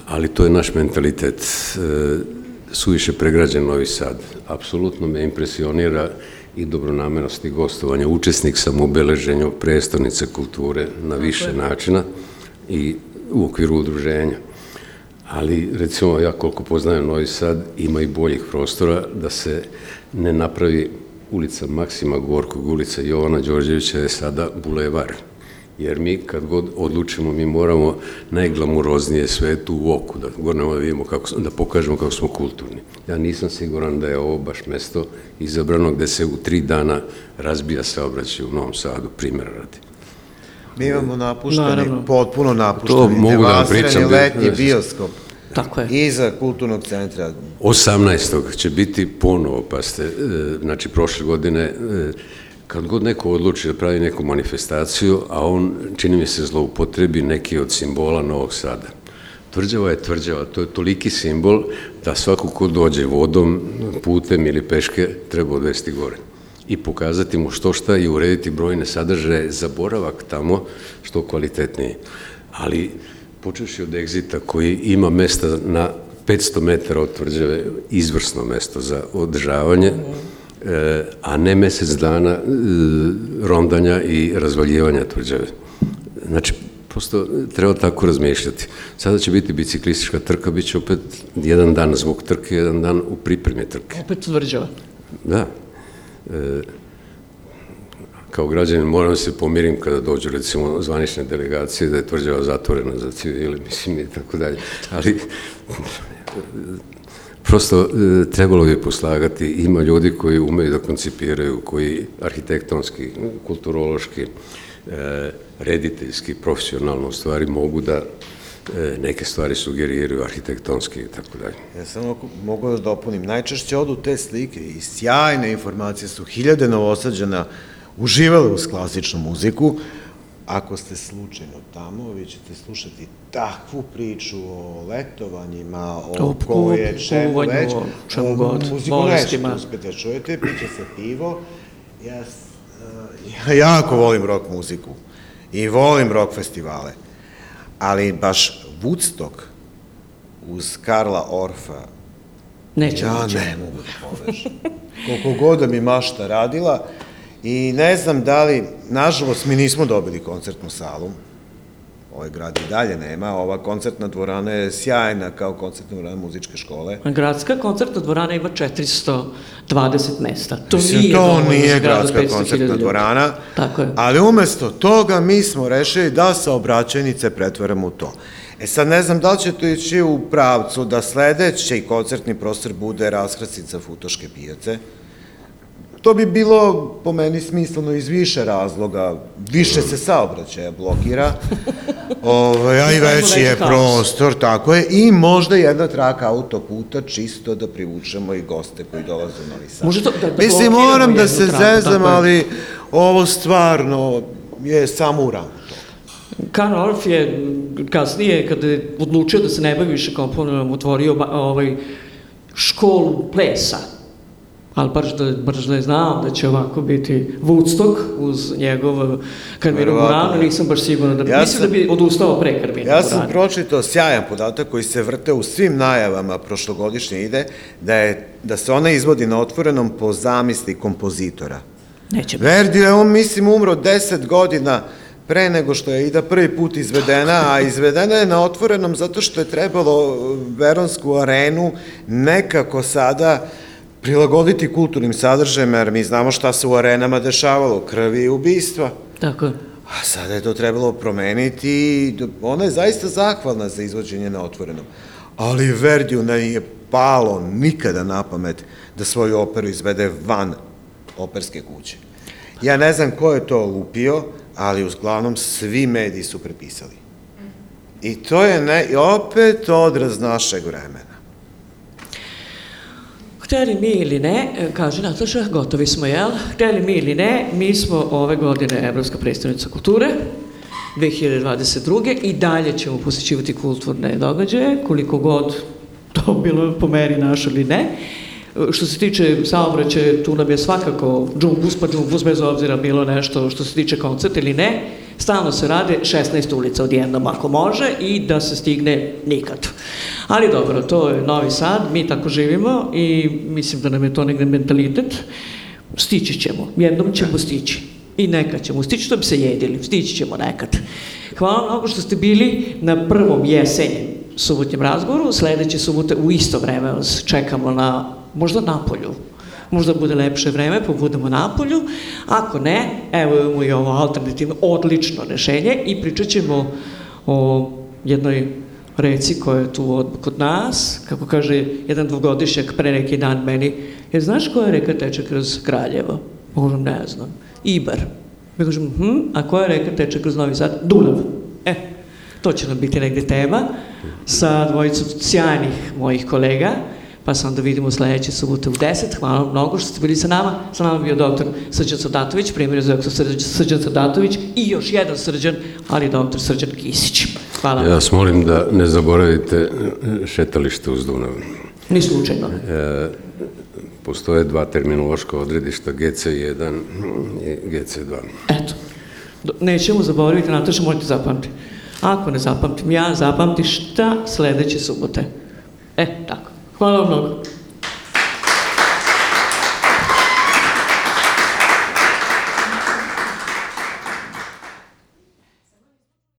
ali to je naš mentalitet. E, suviše pregrađen Novi Sad. Apsolutno me impresionira i dobronamernost i gostovanje. Učesnik sam u beleženju prestonice kulture na više načina i u okviru udruženja. Ali, recimo, ja koliko poznajem Novi Sad, ima i boljih prostora da se ne napravi ulica Maksima Gorkog, ulica Jovana Đorđevića je sada bulevar. Jer mi kad god odlučimo, mi moramo najglamuroznije svetu u oku, da gornemo da vidimo kako, da pokažemo kako smo kulturni. Ja nisam siguran da je ovo baš mesto izabrano gde se u tri dana razbija saobraćaj u Novom Sadu, primjera radi. Mi imamo napušteni, Naravno. potpuno To napušteni, mogu da devastirani pričam, letnji da- bioskop. Tako je. Iza kulturnog centra. 18. će biti ponovo, pa ste, e, znači prošle godine, e, kad god neko odluči da pravi neku manifestaciju, a on, čini mi se, zloupotrebi neki od simbola Novog Sada. Tvrđava je tvrđava, to je toliki simbol da svako ko dođe vodom, putem ili peške treba odvesti gore i pokazati mu što šta i urediti brojne sadržaje za boravak tamo što kvalitetniji. Ali počeši od egzita koji ima mesta na 500 metara od tvrđave, izvrsno mesto za održavanje, e, a ne mesec dana e, rondanja i razvaljivanja tvrđave. Znači, prosto treba tako razmišljati. Sada će biti biciklistička trka, bit će opet jedan dan zbog trke, jedan dan u pripremi trke. Opet tvrđava. Da. E, kao građanin moram da se pomirim kada dođu recimo zvanične delegacije da je tvrđava zatvorena za civile, mislim i tako dalje. Ali prosto e, trebalo bi poslagati, ima ljudi koji umeju da koncipiraju, koji arhitektonski, kulturološki, e, rediteljski, profesionalno u stvari mogu da e, neke stvari sugeriraju arhitektonski i tako dalje. Ja samo mogu da dopunim, najčešće odu te slike i sjajne informacije su hiljade novosađana uživali uz klasičnu muziku. Ako ste slučajno tamo, vi ćete slušati takvu priču o letovanjima, o O koje, čemu već. o čemu god, Muziku bolestima. nećete uspete čujete, piće se pivo. Ja, uh, ja jako volim rock muziku i volim rock festivale, ali baš Woodstock uz Karla Orfa Neće ja ne mogu da povežem. Koliko god da mi mašta radila i ne znam da li, nažalost, mi nismo dobili koncertnu salu, ovaj grad i dalje nema, ova koncertna dvorana je sjajna kao koncertna dvorana muzičke škole. Gradska koncertna dvorana ima 420 mesta. To Mislim, nije to nije gradska 500.000 koncertna dvorana, Tako je. ali umesto toga mi smo rešili da saobraćajnice pretvaramo u to. E sad ne znam da li će to ići u pravcu da sledeći koncertni prostor bude raskrastica Futoške pijace. To bi bilo po meni smisleno iz više razloga. Više se saobraćaja blokira, ovaj, a i veći je haos. prostor, tako je, i možda jedna traka autoputa čisto da privučemo i goste koji dolaze u Novi Sad. Može to da- da Mislim, moram da se traku, zezam, ali ovo stvarno je samo u rangu. Karl Orff je kasnije, kada je odlučio da se ne bavi više komponovanjem, otvorio ovaj, školu plesa. Ali baš da, baš da je znao da će ovako biti Woodstock uz njegov Karminu Verovatno, Buranu, ne. nisam baš siguran da bi, Ja mislim sam- da bi odustao pre Karmina Ja sam Burana. pročitao sjajan podatak koji se vrte u svim najavama prošlogodišnje ide, da, je, da se ona izvodi na otvorenom po zamisli kompozitora. Neće biti. Verdi je, on mislim umro 10 godina pre nego što je Ida prvi put izvedena, a izvedena je na otvorenom zato što je trebalo Veronsku arenu nekako sada prilagoditi kulturnim sadržajima, jer mi znamo šta se u arenama dešavalo, krvi i ubistva. Tako je. A sada je to trebalo promeniti i ona je zaista zahvalna za izvođenje na otvorenom. Ali Verdiju ne je palo nikada na pamet da svoju operu izvede van operske kuće. Ja ne znam ko je to lupio, ali uglavnom svi mediji su prepisali. I to je ne, opet odraz našeg vremena. Hteli mi ili ne, e, kaže Nataša, gotovi smo, jel? Hteli mi ili ne, mi smo ove godine Evropska predstavnica kulture, 2022. i dalje ćemo posjećivati kulturne događaje, koliko god to bilo po meri našo ili ne. Što se tiče saobraćaja, tu nam je svakako džumbus, pa džumbus bez obzira bilo nešto što se tiče koncerta ili ne. Stalno se rade 16 ulica odjednom ako može i da se stigne nikad. Ali dobro, to je Novi Sad, mi tako živimo i mislim da nam je to negde mentalitet. Stići ćemo, jednom ćemo stići. I nekad ćemo stići, to bi se jedili, stići ćemo nekad. Hvala mnogo što ste bili na prvom jesenjem subotnjem razgovoru. Sledeće subote u isto vreme čekamo na možda Napolju. Možda bude lepše vreme, pa budemo na polju. Ako ne, evo imamo i ovo alternativno, odlično rešenje i pričat ćemo o jednoj reci koja je tu od, kod nas, kako kaže jedan dvogodišnjak pre neki dan meni, jer znaš koja reka teče kroz Kraljevo? Možem, ne znam. Ibar. Ja kažem, hm, a koja reka teče kroz Novi Sad? Dunav. E, to će nam biti negde tema sa dvojicom sjajnih mojih kolega, pa se onda vidimo sledeće subote u 10. Hvala vam mnogo što ste bili sa nama. Sa nama bio doktor Srđan Srdatović, primjer za doktor Srđan, Srđan Srdatović i još jedan Srđan, ali doktor Srđan Kisić. Hvala. Ja vas molim da ne zaboravite šetalište uz Dunav. Ni slučajno. E, postoje dva terminološka odredišta, GC1 i GC2. Eto. Nećemo zaboraviti, Nataša, možete zapamti. Ako ne zapamtim ja, zapamti šta sledeće subote. E, tako. Hvala vam mnogo.